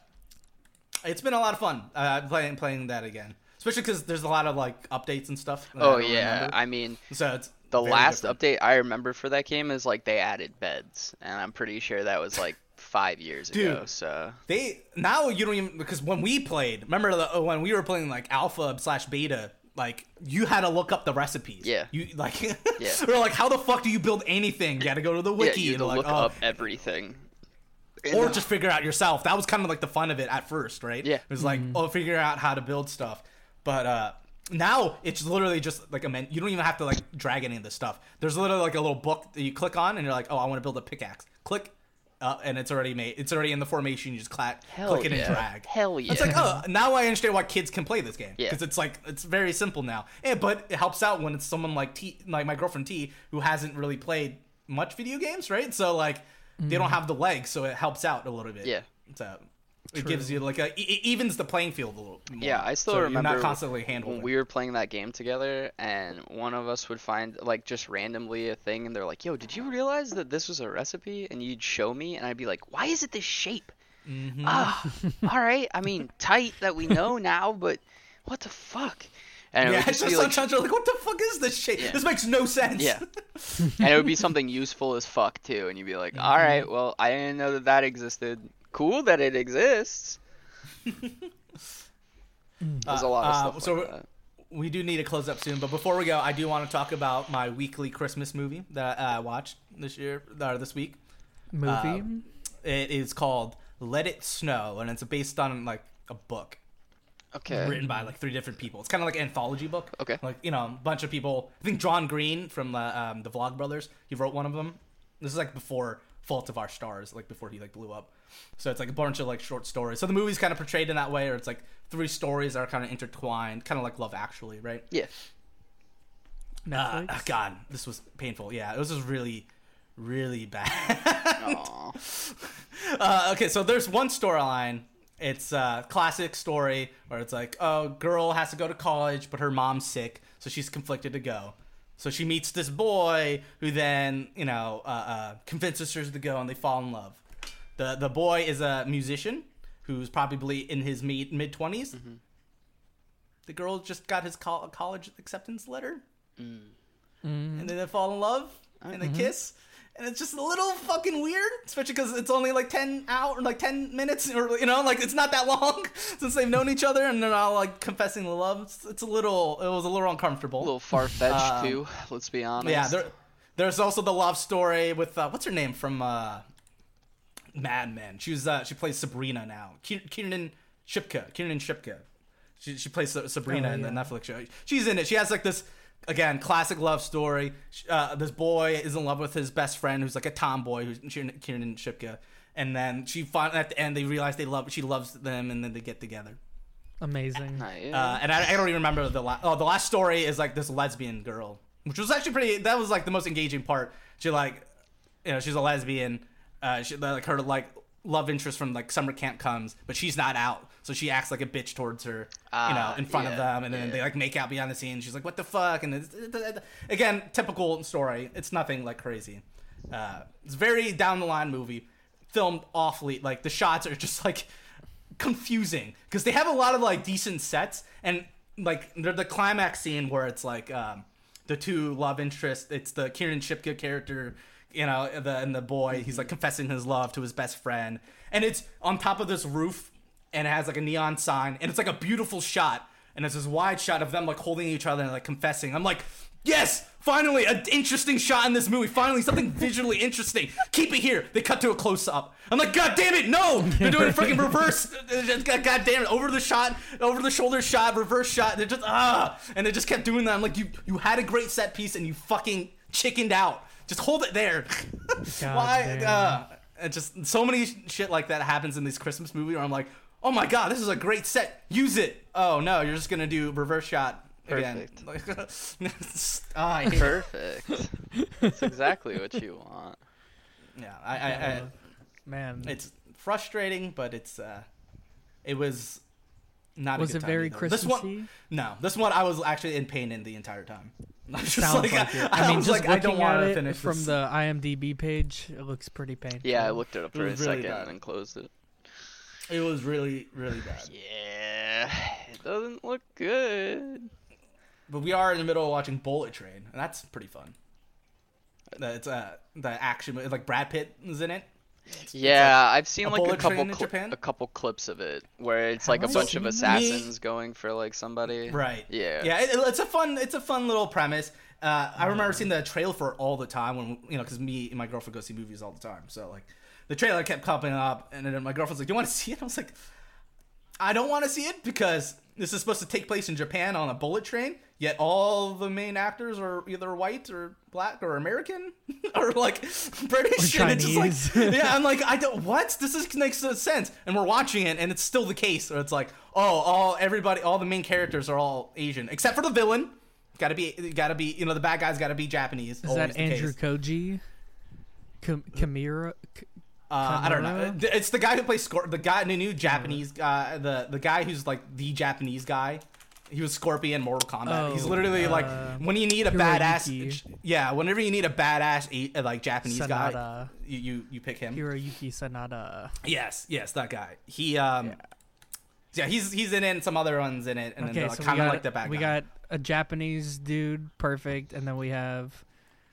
it's been a lot of fun uh, playing playing that again, especially because there's a lot of like updates and stuff. that I Oh yeah. remember. I mean so it's the last different. update I remember for that game is like they added beds and I'm pretty sure that was like five years ago. Dude. So They now you don't even because when we played, remember the, when we were playing like alpha slash beta, like you had to look up the recipes. Yeah. You like Yeah. we're like, how the fuck do you build anything? You got to go to the wiki yeah, you and to like, look oh, up everything. Or just figure out yourself. That was kind of like the fun of it at first, right? Yeah. It was like, oh, figure out how to build stuff. But uh now it's literally just like a men. You don't even have to like drag any of this stuff. There's literally like a little book that you click on, and you're like, oh, I want to build a pickaxe. Click, uh, and it's already made. It's already in the formation. You just clack, Hell click it yeah. and drag. Hell yeah. It's like, oh, now I understand why kids can play this game. Yeah. Because it's like it's very simple now. Yeah, but it helps out when it's someone like T, like my girlfriend T, who hasn't really played much video games, right? So like they don't have the legs, so it helps out a little bit. Yeah. So it gives you like a it it evens the playing field a little. More. Yeah, I still So remember You're not constantly handling. when we were playing that game together, and one of us would find like just randomly a thing, and they're like, "Yo, did you realize that this was a recipe?" And you'd show me, and I'd be like, "Why is it this shape?" Mm-hmm. Ah, all right. I mean, tight that we know now, but what the fuck? And it yeah, would it's just just be like, you're like, what the fuck is this shit? Yeah. This makes no sense. yeah, and it would be something useful as fuck too, and you'd be like, Mm-hmm. "All right, well, I didn't know that that existed. Cool that it exists." There's a lot of Uh, stuff so like that. we do need to close up soon, but before we go, I do want to talk about my weekly Christmas movie that I watched this year or this week. Movie. It is called Let It Snow, and it's based on like a book Okay. written by like three different people. It's kind of like an anthology book. Okay. Like you know, a bunch of people. I think John Green from the um, the Vlog Brothers. He wrote one of them. This is like before Fault of Our Stars, like before he like blew up. So it's like a bunch of like short stories. So the movie's kind of portrayed in that way, or it's like three stories that are kind of intertwined, kind of like Love Actually, right? Yeah. Uh, Netflix. God, this was painful. Yeah, it was just really, really bad. Aw. Uh, okay, so there's one storyline. It's a classic story where it's like, oh, girl has to go to college, but her mom's sick, so she's conflicted to go. So she meets this boy who then, you know, uh, uh, convinces her to go, and they fall in love. the The boy is a musician who's probably in his mid 20s The girl just got his col- college acceptance letter, and then they fall in love and they kiss. And it's just a little fucking weird, especially because it's only like ten hour, like ten minutes, or you know, like it's not that long since they've known each other, and they're all like confessing the love. It's, it's a little, it was a little uncomfortable. A little far fetched Um, too. Let's be honest. Yeah, there, there's also the love story with uh, what's her name from uh, Mad Men. She was uh, she plays Sabrina now. Ki- Kiernan Shipka. Kiernan Shipka. She she plays Sabrina Oh, in the. Netflix show. She's in it. She has like this again classic love story. Uh, this boy is in love with his best friend who's like a tomboy who's Kiernan Kiernan Shipka. And then she find at the end they realize they love she loves them and then they get together. Amazing. Uh, and I, I don't even remember the last. Oh, the last story is like this lesbian girl, which was actually pretty. That was like the most engaging part. She like, you know, she's a lesbian. Uh, she like her like love interest from like summer camp comes, but she's not out, so she acts like a bitch towards her, you know, Ah, in front of them, and then yeah. they like make out behind the scenes. She's like, "What the fuck?" And it's, again, typical story. It's nothing like crazy. Uh, it's very down the line movie, filmed awfully. Like the shots are just like confusing because they have a lot of like decent sets and like they're the climax scene where it's like um, the two love interests. It's the Kiernan Shipka character, you know, the and the boy. He's like confessing his love to his best friend, and it's on top of this roof, and it has like a neon sign, and it's like a beautiful shot, and it's this wide shot of them like holding each other and like confessing. I'm like, yes. Finally, an interesting shot in this movie. Finally, something visually interesting. Keep it here. They cut to a close up. I'm like, God damn it, no! They're doing a freaking reverse. God damn it, over the shot, over the shoulder shot, reverse shot. They're just ah, and they just kept doing that. I'm like, you you had a great set piece and you fucking chickened out. Just hold it there. Why? Uh, and just so many shit like that happens in these Christmas movies where I'm like, oh my god, this is a great set. Use it. Oh no, you're just gonna do reverse shot again. Ah, I hate it. Perfect. That's exactly what you want. Yeah, I, I, I Uh, Man, it's frustrating, but it's uh, it was not. was a good it time very either. Christmassy? This one, no, this one I was actually in pain in the entire time. I just Sounds like, like, I, it. I mean, just like, I don't want at to it finish from this. the IMDb page, it looks pretty painful. Yeah, I looked it up It for a really second bad. and closed it. It was really, really bad. Yeah, it doesn't look good. But we are in the middle of watching Bullet Train, and that's pretty fun. That's uh, the action, like Brad Pitt is in it. Yeah, I've seen a like a couple train in cli- Japan? a couple clips of it where it's Have like a I bunch of assassins going for like somebody. Right. Yeah. Yeah. It, it's a fun. It's a fun little premise. Uh, I remember seeing the trailer for it all the time when you know because me and my girlfriend go see movies all the time. So like the trailer kept popping up, and then my girlfriend's like, "Do you want to see it?" I was like, "I don't want to see it because this is supposed to take place in Japan on a bullet train. Yet all the main actors are either white or black or American or like British. Or and it's just like, Chinese. yeah, I'm like, I don't. What? This is makes no sense. And we're watching it, and it's still the case. Or it's like, oh, all everybody, all the main characters are all Asian except for the villain. Got to be, got to be. You know, the bad guy's got to be Japanese. Is that Andrew case. Koji? Kam- Kamira? Uh, I don't know. It's the guy who plays Scor- the guy, the new Japanese, uh, the the guy who's like the Japanese guy. He was Scorpion, Mortal Kombat. He's Oh, literally like uh, when you need a Hiroyuki. badass, yeah. Whenever you need a badass, uh, like Japanese guy, Sanada. you, you you pick him. Hiroyuki Sanada. Yes, yes, that guy. He um, Yeah. yeah, he's he's in it, and some other ones in it, and Okay, they're so we kind of like the bad we got a Japanese dude, perfect, and then we have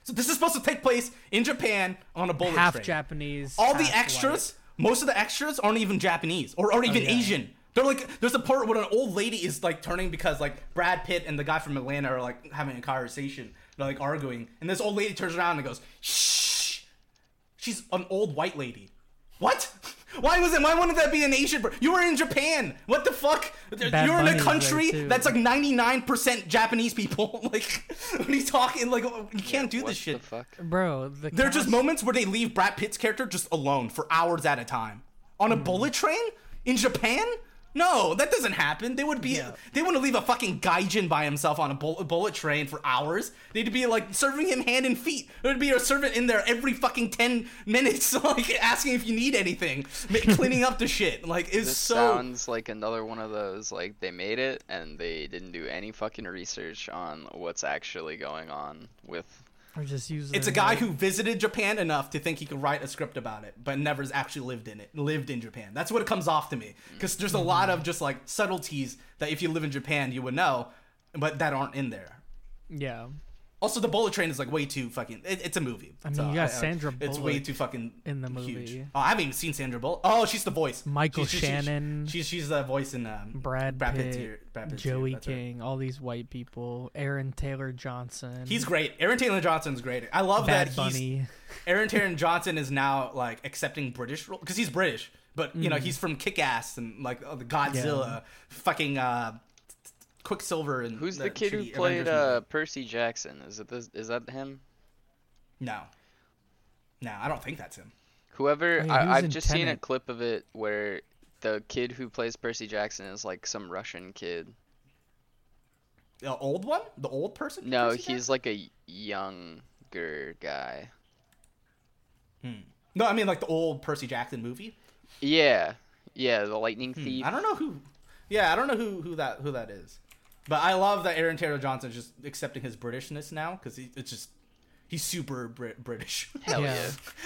So this is supposed to take place in Japan on a bullet half train. Japanese. All the half extras, most of the extras aren't even Japanese or aren't oh, even yeah. Asian. They're like, there's a part where an old lady is like turning because like Brad Pitt and the guy from Atlanta are like having a conversation, they're like arguing, and this old lady turns around and goes, "Shh." She's an old white lady. What? Why was it? Why wouldn't that be an Asian? per- You were in Japan. What the fuck? Bad You're in a country that's like 99% Japanese people. like, when he's talking, like, you can't do what this shit. The fuck? Bro, the There are just moments where they leave Brad Pitt's character just alone for hours at a time on a Hmm. bullet train in Japan. No, that doesn't happen. They would be Yeah. they wouldn't leave a fucking gaijin by himself on a bullet, bullet train for hours. They'd be like serving him hand and feet. There'd be a servant in there every fucking ten minutes, like asking if you need anything, cleaning up the shit. Like it's This so. sounds like another one of those like they made it and they didn't do any fucking research on what's actually going on with Or just use. It's a guy who visited Japan enough to think he could write a script about it, but never has actually lived in it. Lived in Japan. That's what it comes off to me. Because there's a mm-hmm. lot of just like subtleties that if you live in Japan you would know, but that aren't in there. Yeah, Also, the bullet train is like way too fucking. It, it's a movie. I mean, So, you got Sandra Bullock It's way too fucking in the movie. huge. Oh, I haven't even seen Sandra Bullock. Oh, she's the voice. Michael She's- she's- she's- Shannon. She's she's the voice in um, Brad, Brad Pitt, Pitt's here. Brad Pitt's here, Joey right. King, all these white people. Aaron Taylor Johnson. He's great. Aaron Taylor Johnson's great. I love Bad that he's Aaron Taylor Johnson is now like accepting British role because he's British, but you know Mm. he's from Kick Ass and like uh, the Godzilla, fucking uh, Quicksilver and who's the, kid who played uh Percy Jackson? Is it this is that him? No, no, I don't think that's him. Whoever Oh, yeah, I, I've in just seen a clip of it where the kid who plays Percy Jackson is like some Russian kid. The old one, the old person. No, Percy he's like a younger guy. Jackson? no, I mean like the old Percy Jackson movie. Yeah, yeah, the Lightning Hmm, Thief. I don't know who. Yeah, I don't know who who that who that is. But I love that Aaron Taylor Johnson's just accepting his Britishness now because it's just he's super Brit- British. Hell Yeah.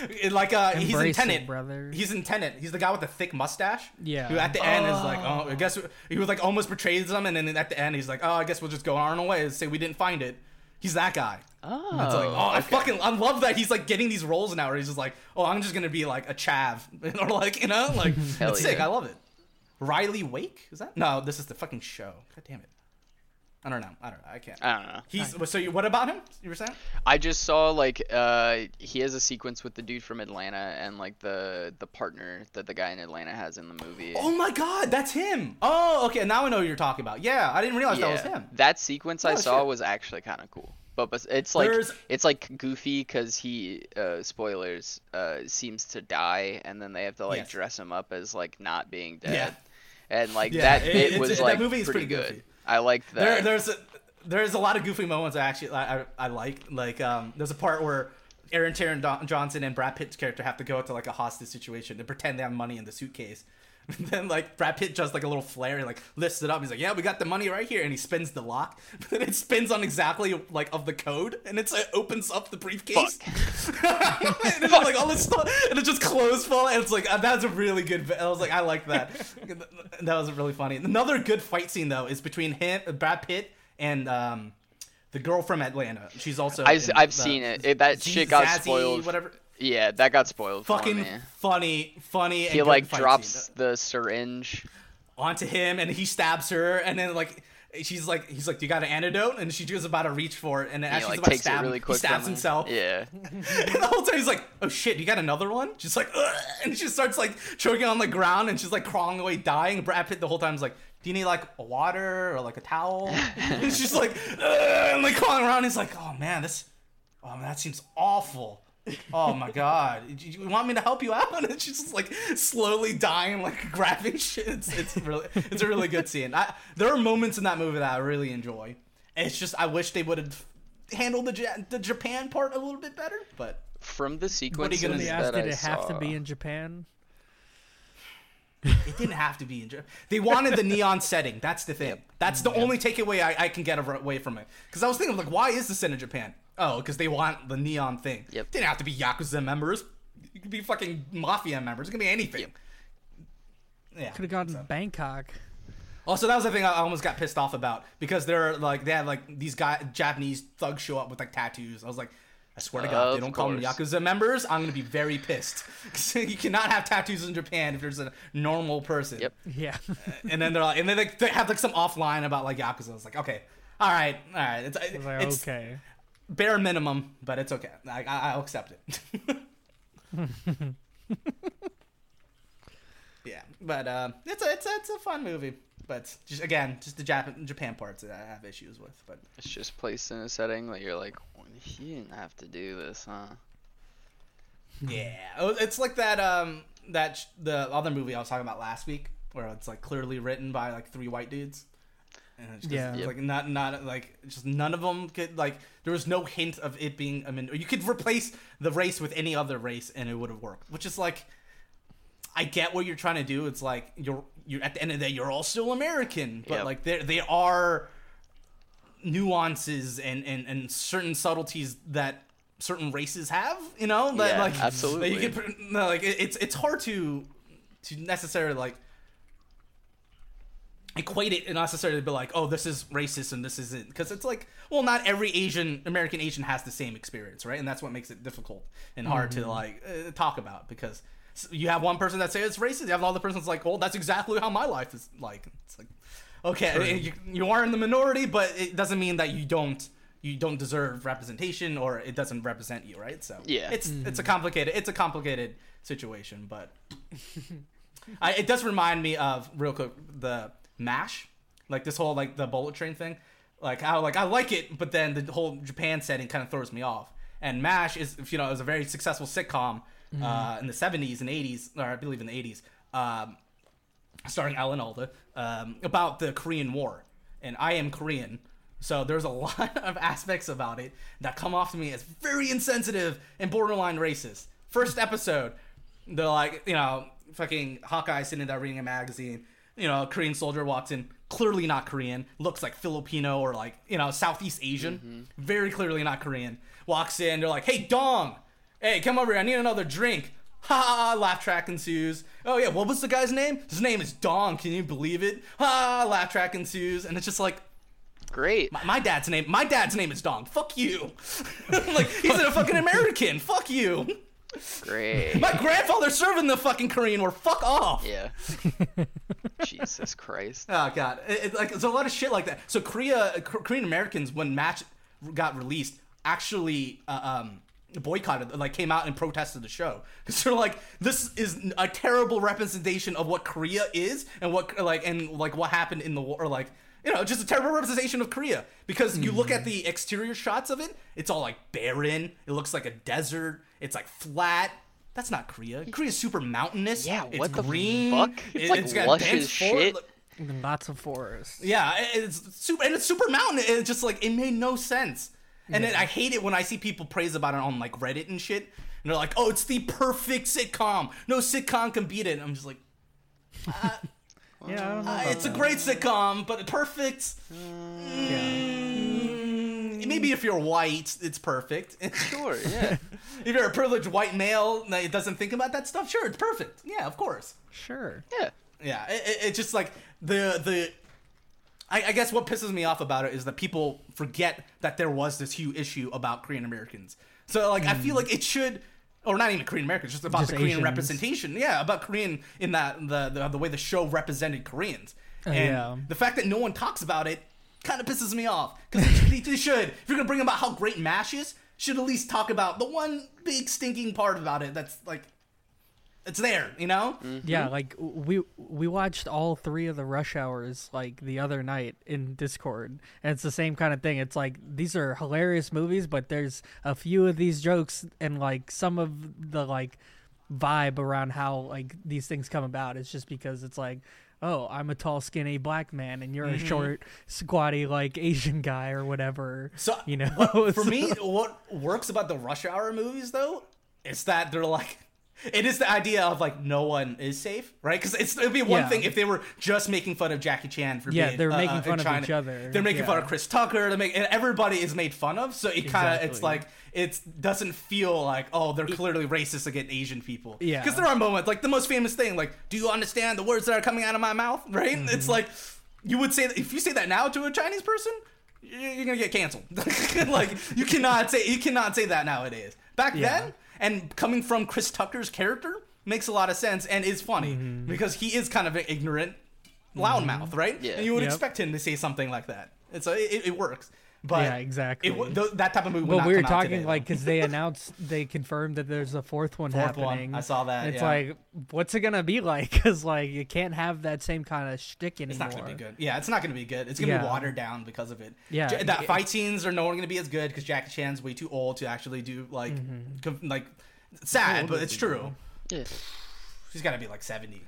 yeah. It- like uh, he's in Embrace it, Tenet, brother. He's in Tenet. He's the guy with the thick mustache. Yeah. Who at the end is like, oh, I guess he was like almost betrays them, and then at the end he's like, oh, I guess we'll just go on our own way and say we didn't find it. He's that guy. Oh, It's like, oh, I fucking, I love that he's like getting these roles now where he's just like, oh, I'm just gonna be like a chav, or like, you know, like, Hell it's sick. I love it. Riley Wake is that? No, this is the fucking show. God damn it. I don't know. I don't know. I can't. I don't know. He's so. You, what about him? You were saying? I just saw like uh he has a sequence with the dude from Atlanta and like the the partner that the guy in Atlanta has in the movie. Oh my god, that's him. Oh, okay. Now I know who you're talking about. Yeah, I didn't realize that was him. That sequence I Oh, saw shit. was actually kind of cool. But, but it's like There's- it's like goofy because he uh, spoilers uh, seems to die and then they have to like Yes. dress him up as like not being dead. Yeah. And like Yeah, that it- bit it's- was that like movie is pretty, pretty good. goofy. I liked There, that. there's a, there's a lot of goofy moments I actually I, I, I like. Like um, there's a part where Aaron Taron Johnson and Brad Pitt's character have to go to like a hostage situation and pretend they have money in the suitcase. And then like Brad Pitt does like a little flare, he like lifts it up. He's like, "Yeah, we got the money right here," and he spins the lock. But then it spins on exactly like of the code, and it's it opens up the briefcase. and it's like all this stuff, and it just closed full. And it's like uh, that's a really good. I was like, I like that. that was really funny. Another good fight scene though is between him, Brad Pitt, and um, the girl from Atlanta. She's also. I've the- seen it. it that Z- shit got Zazie, spoiled. Whatever. Yeah, that got spoiled Fucking funny, funny. He and like drops scene. the syringe. onto him and he stabs her and then like she's like he's like do you got an antidote and she was about to reach for it and then as he she's like about to stab really he stabs himself Yeah. and the whole time he's like oh shit you got another one she's like Ugh! and she starts like choking on the ground and she's like crawling away dying Brad Pitt the whole time is like do you need like a water or like a towel and she's like Ugh! and like crawling around he's like oh man this oh man that seems awful oh my god. You you want me to help you out? And she's just like slowly dying like grabbing shit. It's, it's really it's a really good scene. I, there are moments in that movie that i really enjoy. It's just i wish they would have handled the, Ja- the japan part a little bit better but From the What are you gonna They asked, did it have saw, to be in Japan? it didn't have to be in japan they wanted the neon setting that's the thing. That's the only takeaway I, I can get away from it. Because i was thinking like why is this in japan oh because they want the neon thing Yep. didn't have to be yakuza members it could be fucking mafia members it could be anything Yep. yeah Could have gone to Bangkok. Also, that was the thing I almost got pissed off about because they're like they had like these guy Japanese thugs show up with like tattoos. I was like, I swear to God, if they don't call them course. yakuza members. I'm gonna be very pissed. 'Cause you cannot have tattoos in Japan if there's a normal person. Yep. Yeah. Uh, and then they're like, and then like, they have like some offline about like yakuza. I was like, okay, all right, all right. It's, I was like, it's okay. Bare minimum, but it's okay. I, I, I'll accept it. yeah, but uh, it's a it's a, it's a fun movie. But just again, just the Japan Japan parts that I have issues with. But It's just placed in a setting that you're like, he didn't have to do this, huh? yeah, Oh, it's like that um that sh- the other movie I was talking about last week, where it's like clearly written by like three white dudes. And it's just, Yeah. it's like not not like just none of them could like there was no hint of it being I mean you could replace the race with any other race and it would have worked, which is like I get what you're trying to do. It's like you're you're at the end of the day you're all still American, but Yep. like there there are nuances and, and and certain subtleties that certain races have. You know, that Yeah, like absolutely. that you can put- no, like it, it's it's hard to to necessarily like equate it and not necessarily be like, oh, this is racist and this isn't, because it's like, well, not every Asian American Asian has the same experience, right? And that's what makes it difficult and hard to like uh, talk about because you have one person that says it's racist, you have another person that's like, well, that's exactly how my life is like. It's like, okay, you, you are in the minority, but it doesn't mean that you don't you don't deserve representation or it doesn't represent you, right? So Yeah. it's it's a complicated it's a complicated situation, but I, it does remind me of real quick the Mash, like this whole like the bullet train thing, like how like I like it, but then the whole Japan setting kind of throws me off. And Mash is you know it was a very successful sitcom uh, in the '70s and '80s, or I believe in the '80s, um, starring Alan Alda um, about the Korean War. And I am Korean, so there's a lot of aspects about it that come off to me as very insensitive and borderline racist. First episode, they're like, you know, fucking Hawkeye sitting there reading a magazine, you know, a Korean soldier walks in, clearly not Korean, looks like Filipino or like, you know, Southeast Asian, mm-hmm. very clearly not Korean. Walks in, they're like, hey, Dong, hey, come over here, I need another drink. Ha ha, ha, laugh track ensues. Oh yeah, what was the guy's name? His name is Dong, can you believe it? Ha, ha, laugh track ensues. And it's just like, Great. my, my dad's name, my dad's name is Dong. Fuck you. like, he's a fucking American. Fuck you. Great. My grandfather serving the fucking Korean War. Fuck off. Yeah. Jesus Christ. Oh god, it, it- like there's a lot of shit like that. So Korea, K- Korean Americans, when Mash got released, actually uh, um, boycotted, like came out and protested the show because they're like, this is a terrible representation of what Korea is and what like and like what happened in the war, or like. You know, just a terrible representation of Korea because you look at hmm. the exterior shots of it, it's all like barren. It looks like a desert. It's like flat. That's not Korea. Korea's super mountainous. Yeah, it's what the green. fuck? It, It's like has got lush dense as for- shit. Lots of forests. yeah, it's super, and it's super mountain. It's just like it made no sense. And then I hate it when I see people praise about it on like Reddit and shit, and they're like, "Oh, it's the perfect sitcom. No sitcom can beat it." And I'm just like, uh, Yeah, I don't know. uh, about "It's a great sitcom, but perfect. Yeah. Mm, maybe if you're white, it's perfect. Sure, yeah. if you're a privileged white male that doesn't think about that stuff, sure, it's perfect. Yeah, of course. Sure. Yeah. Yeah, it, it, it's just like the the. I, I guess what pisses me off about it is that people forget that there was this huge issue about Korean Americans. So like, I feel like it should, or not even Korean Americans, just about Just the Korean Asians. representation. Yeah, about Korean in that the the, the way the show represented Koreans, oh, and yeah. the fact that no one talks about it kind of pisses me off because they, they should. If you're gonna bring about how great Mash is, should at least talk about the one big stinking part about it that's like. It's there, you know. Mm-hmm. Yeah, like we we watched all three of the rush hours like the other night in Discord, and it's the same kind of thing. It's like these are hilarious movies, but there's a few of these jokes and like some of the like vibe around how like these things come about. It's just because it's like, oh, I'm a tall, skinny black man, and you're a mm-hmm. short, squatty like Asian guy or whatever. So you know, for So- me, what works about the Rush Hour movies though is that they're like. It is the idea of like no one is safe, right? Because it's it'd be one Yeah. thing if they were just making fun of Jackie Chan for Yeah, being they're uh, making uh, fun of each other. They're making fun of Chris Tucker. They make and everybody is made fun of. So it kind of it's like it doesn't feel like oh they're clearly racist against Asian people. Yeah. because there are moments like the most famous thing like do you understand the words that are coming out of my mouth? Right? Mm-hmm. It's like you would say that if you say that now to a Chinese person, you're you're gonna get canceled. like you cannot say you cannot say that nowadays. Back Yeah. then, and coming from Chris Tucker's character makes a lot of sense and is funny Mm-hmm. because he is kind of an ignorant loudmouth, right? Yeah. And you would Yep. expect him to say something like that. It's a, it, it works. But Yeah, exactly. It, th- that type of movie. Would Well, we were talking today, like because they announced they confirmed that there's a fourth one Fourth one. happening. I saw that, It's yeah. like, what's it gonna be like? Because like you can't have that same kind of shtick anymore. It's not gonna be good. Yeah, it's not gonna be good. It's gonna be watered down because of it. Yeah, Ja- the it- fight scenes are no longer gonna be as good because Jackie Chan's way too old to actually do like, Mm-hmm. com- like, sad, old but it's true. Yeah. She's got to be like seventy.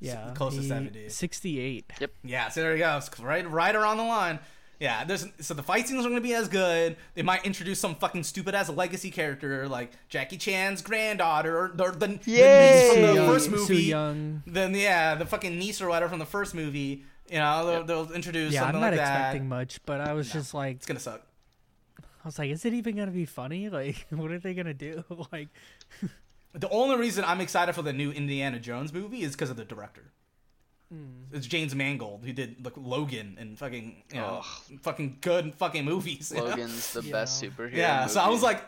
Yeah, close to 70. Sixty-eight. Yep. Yeah, so there you go. It's right, right around the line. Yeah, there's so the fight scenes are gonna be as good. They might introduce some fucking stupid ass legacy character like Jackie Chan's granddaughter or, or the, the niece from the Young- first movie. Young. Then yeah, the fucking niece or whatever from the first movie. You know, they'll, Yep. they'll introduce Yeah, I'm not like expecting that. much, but I was just like, It's gonna suck. I was like, is it even gonna be funny? Like, what are they gonna do? like, The only reason I'm excited for the new Indiana Jones movie is because of the director. Hmm. It's James Mangold who did like Logan and fucking you know fucking good fucking movies. you know? Logan's the best superhero. Yeah, so I was like,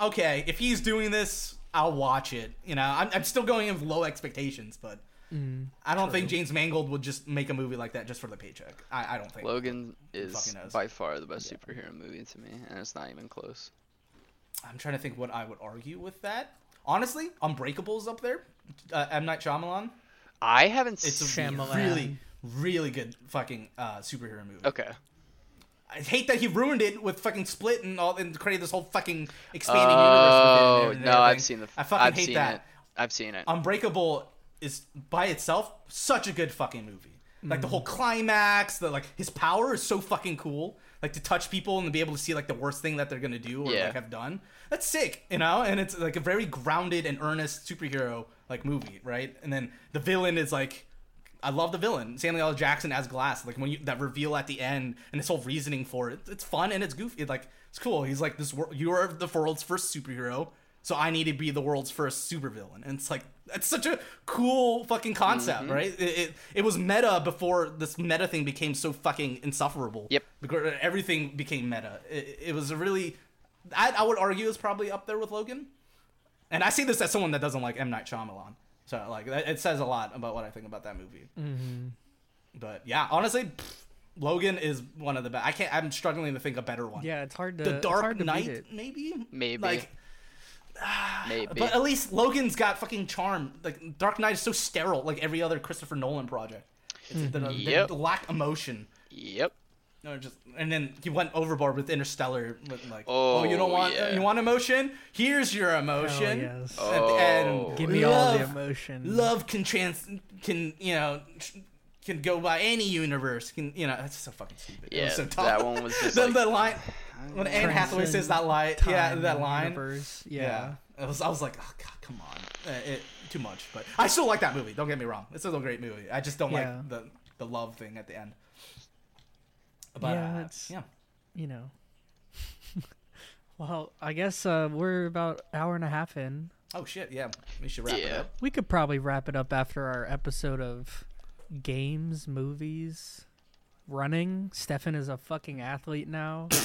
okay, if he's doing this, I'll watch it. You know, I'm, I'm still going in with low expectations, but mm, I don't think James Mangold would just make a movie like that just for the paycheck. I, I don't think. Logan is by far the best superhero movie to me, and it's not even close. I'm trying to think what I would argue with that. Honestly, Unbreakable's up there. Uh, M Night Shyamalan. I haven't It's a seen. Shyamalan. really, really good fucking uh, superhero movie. Okay. I hate that he ruined it with fucking Split and all and created this whole fucking expanding Oh universe. and no, I've seen the. I fucking I've hate that. it. I've seen it. Unbreakable is by itself such a good fucking movie. Like the whole climax, the like his power is so fucking cool. Like to touch people and to be able to see like the worst thing that they're gonna do or Yeah. like have done. That's sick, you know. And it's like a very grounded and earnest superhero like movie, right? And then the villain is like I love the villain Samuel L. Jackson as Glass. Like when you that reveal at the end and his whole reasoning for it, it's fun and it's goofy. Like it's cool. He's like this. wor- You are the world's first superhero, so I need to be the world's first supervillain. And it's like it's such a cool fucking concept, mm-hmm. right? It, it it was meta before this meta thing became so fucking insufferable. Yep. Because everything became meta. It, it was a really, I, I would argue, is probably up there with Logan. And I see this as someone that doesn't like M Night Shyamalan. So like it says a lot about what I think about that movie. Mm-hmm. But yeah, honestly, pff, Logan is one of the best. I can't. I'm struggling to think a better one. Yeah, it's hard to. the it's Dark hard Knight, it. maybe. Maybe. Like, Maybe. but at least Logan's got fucking charm. Like Dark Knight is so sterile, like every other Christopher Nolan project. It's the, the, Yep. the lack emotion. yep. No, just and then he went overboard with Interstellar. With like, oh, you don't Oh, want yeah. you want emotion? Here's your emotion. yes. At the end, Oh. Give me all the emotion. Love can trans can you know can go by any universe. Can you know that's so fucking stupid. It Yeah, was so dumb. that one was just the, like- the line when Anne Hathaway says that line. Yeah, that line. universe, Yeah. Yeah. I was, I was like, oh god, come on, uh, it, too much. But I still like that movie. Don't get me wrong, it's still a great movie. I just don't Yeah. like the the love thing at the end. But Yeah, uh, it's- yeah. You know. well, I guess uh, we're about hour and a half in. Oh shit, yeah. We should wrap it up. We could probably wrap it up after our episode of games, movies, running. Stefan is a fucking athlete now.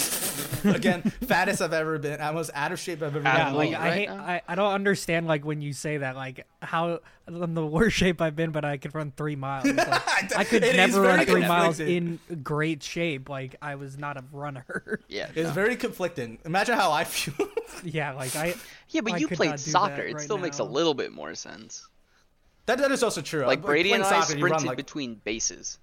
Again, fattest I've ever been. I was out of shape I've ever been. Yeah, Athlete, like I right hate. I, I don't understand like when you say that like how I'm the worst shape I've been, but I could run three miles. Like, I could It is never run three miles in great shape. Like I was not a runner. Yeah. It's no. very conflicting. Imagine how I feel. yeah, like I. yeah, but I you played soccer. that It right still makes a little bit more sense. that that is also true. Like Brady playing and I soccer, you run, sprinted like- between bases.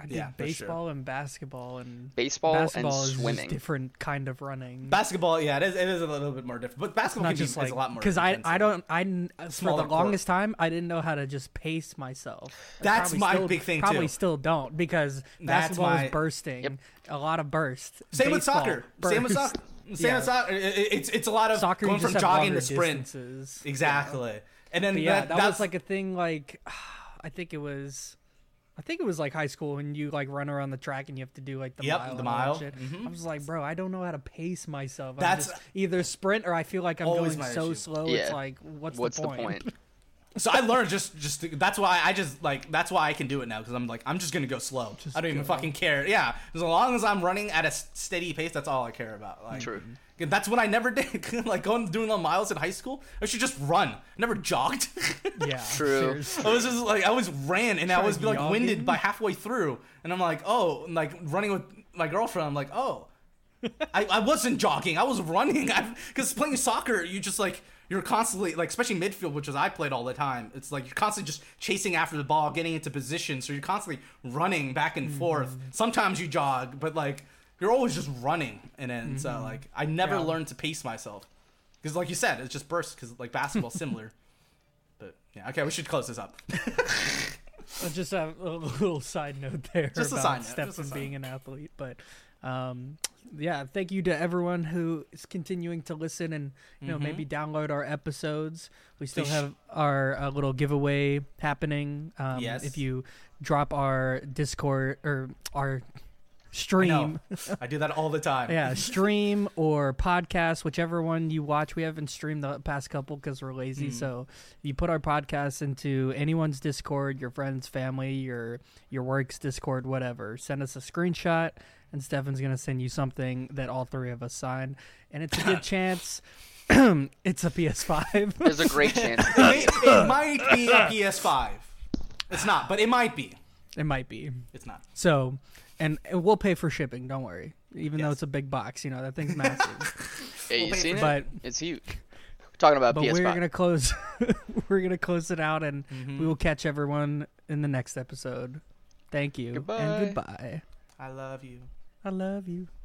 I did Yeah, for sure. baseball and basketball and Baseball, basketball and is swimming. just different kind of running. basketball. Yeah, it is. It is a little bit more different. But basketball can just be, like is a lot more. because I I don't I n- for Smaller the court. longest time I didn't know how to just pace myself. That's my still- big thing, Probably too. still don't because That's basketball my- is bursting. Yep. A lot of burst. Same with Baseball, soccer. Same with soccer. Same Yeah. with soccer. It- it- it's it's a lot of Soccer, going from jogging longer to sprint. distances. Exactly. And then But yeah, that, that, that's was like a thing. Like I think it was. I think it was like high school when you like run around the track and you have to do like the Yep, mile. the and all that mile. shit. Mhm. I was like, bro, I don't know how to pace myself. I'm That's- just either sprint or I feel like I'm going so issue. slow. It's like, what's, What's the point? So I learned just just to, that's why I just like that's why I can do it now because I'm like I'm just gonna go slow. Just I don't even go. fucking care. Yeah, as long as I'm running at a steady pace, that's all I care about. Like, True. That's what I never did. like going doing the miles in high school, I should just run. Never jogged. Yeah, True. seriously. I was just like I always ran and I was like jogging. winded by halfway through, and I'm like oh like running with my girlfriend. I'm like oh. I, I wasn't jogging. I was running. Because playing soccer, you just like you're constantly like, especially midfield, which is I played all the time. It's like you're constantly just chasing after the ball, getting into position. So you're constantly running back and forth. Mm-hmm. Sometimes you jog, but like you're always just running. And then so like I never Mm-hmm. Yeah. learned to pace myself because like you said, it's just bursts. Because like basketball similar. But yeah, okay, we should close this up. Just have a little side note there Just a side note, Stefan just a side being an athlete. But um, yeah, thank you to everyone who is continuing to listen and you know maybe download our episodes. We still Mm-hmm. Have our uh, little giveaway happening. Um, Yes. If you drop our Discord or our I stream. I do that all the time. Yeah, stream or podcast, whichever one you watch. We haven't streamed the past couple because we're lazy. Mm. So you put our podcast into anyone's Discord, your friends, family, your your work's Discord, whatever. Send us a screenshot, and Stefan's gonna send you something that all three of us sign, and it's a good chance. it's a PS5. There's a great chance. It, it might be a PS5. It's not, but it might be. it might be. It's not. So, and we'll pay for shipping. Don't worry. Even though it's a big box, you know that thing's massive. Hey, you We'll pay seen for it? but It's huge. We're talking about but PS5. we're gonna close we're gonna close it out and Mm-hmm. we will catch everyone in the next episode thank you Goodbye. and goodbye I love you. I love you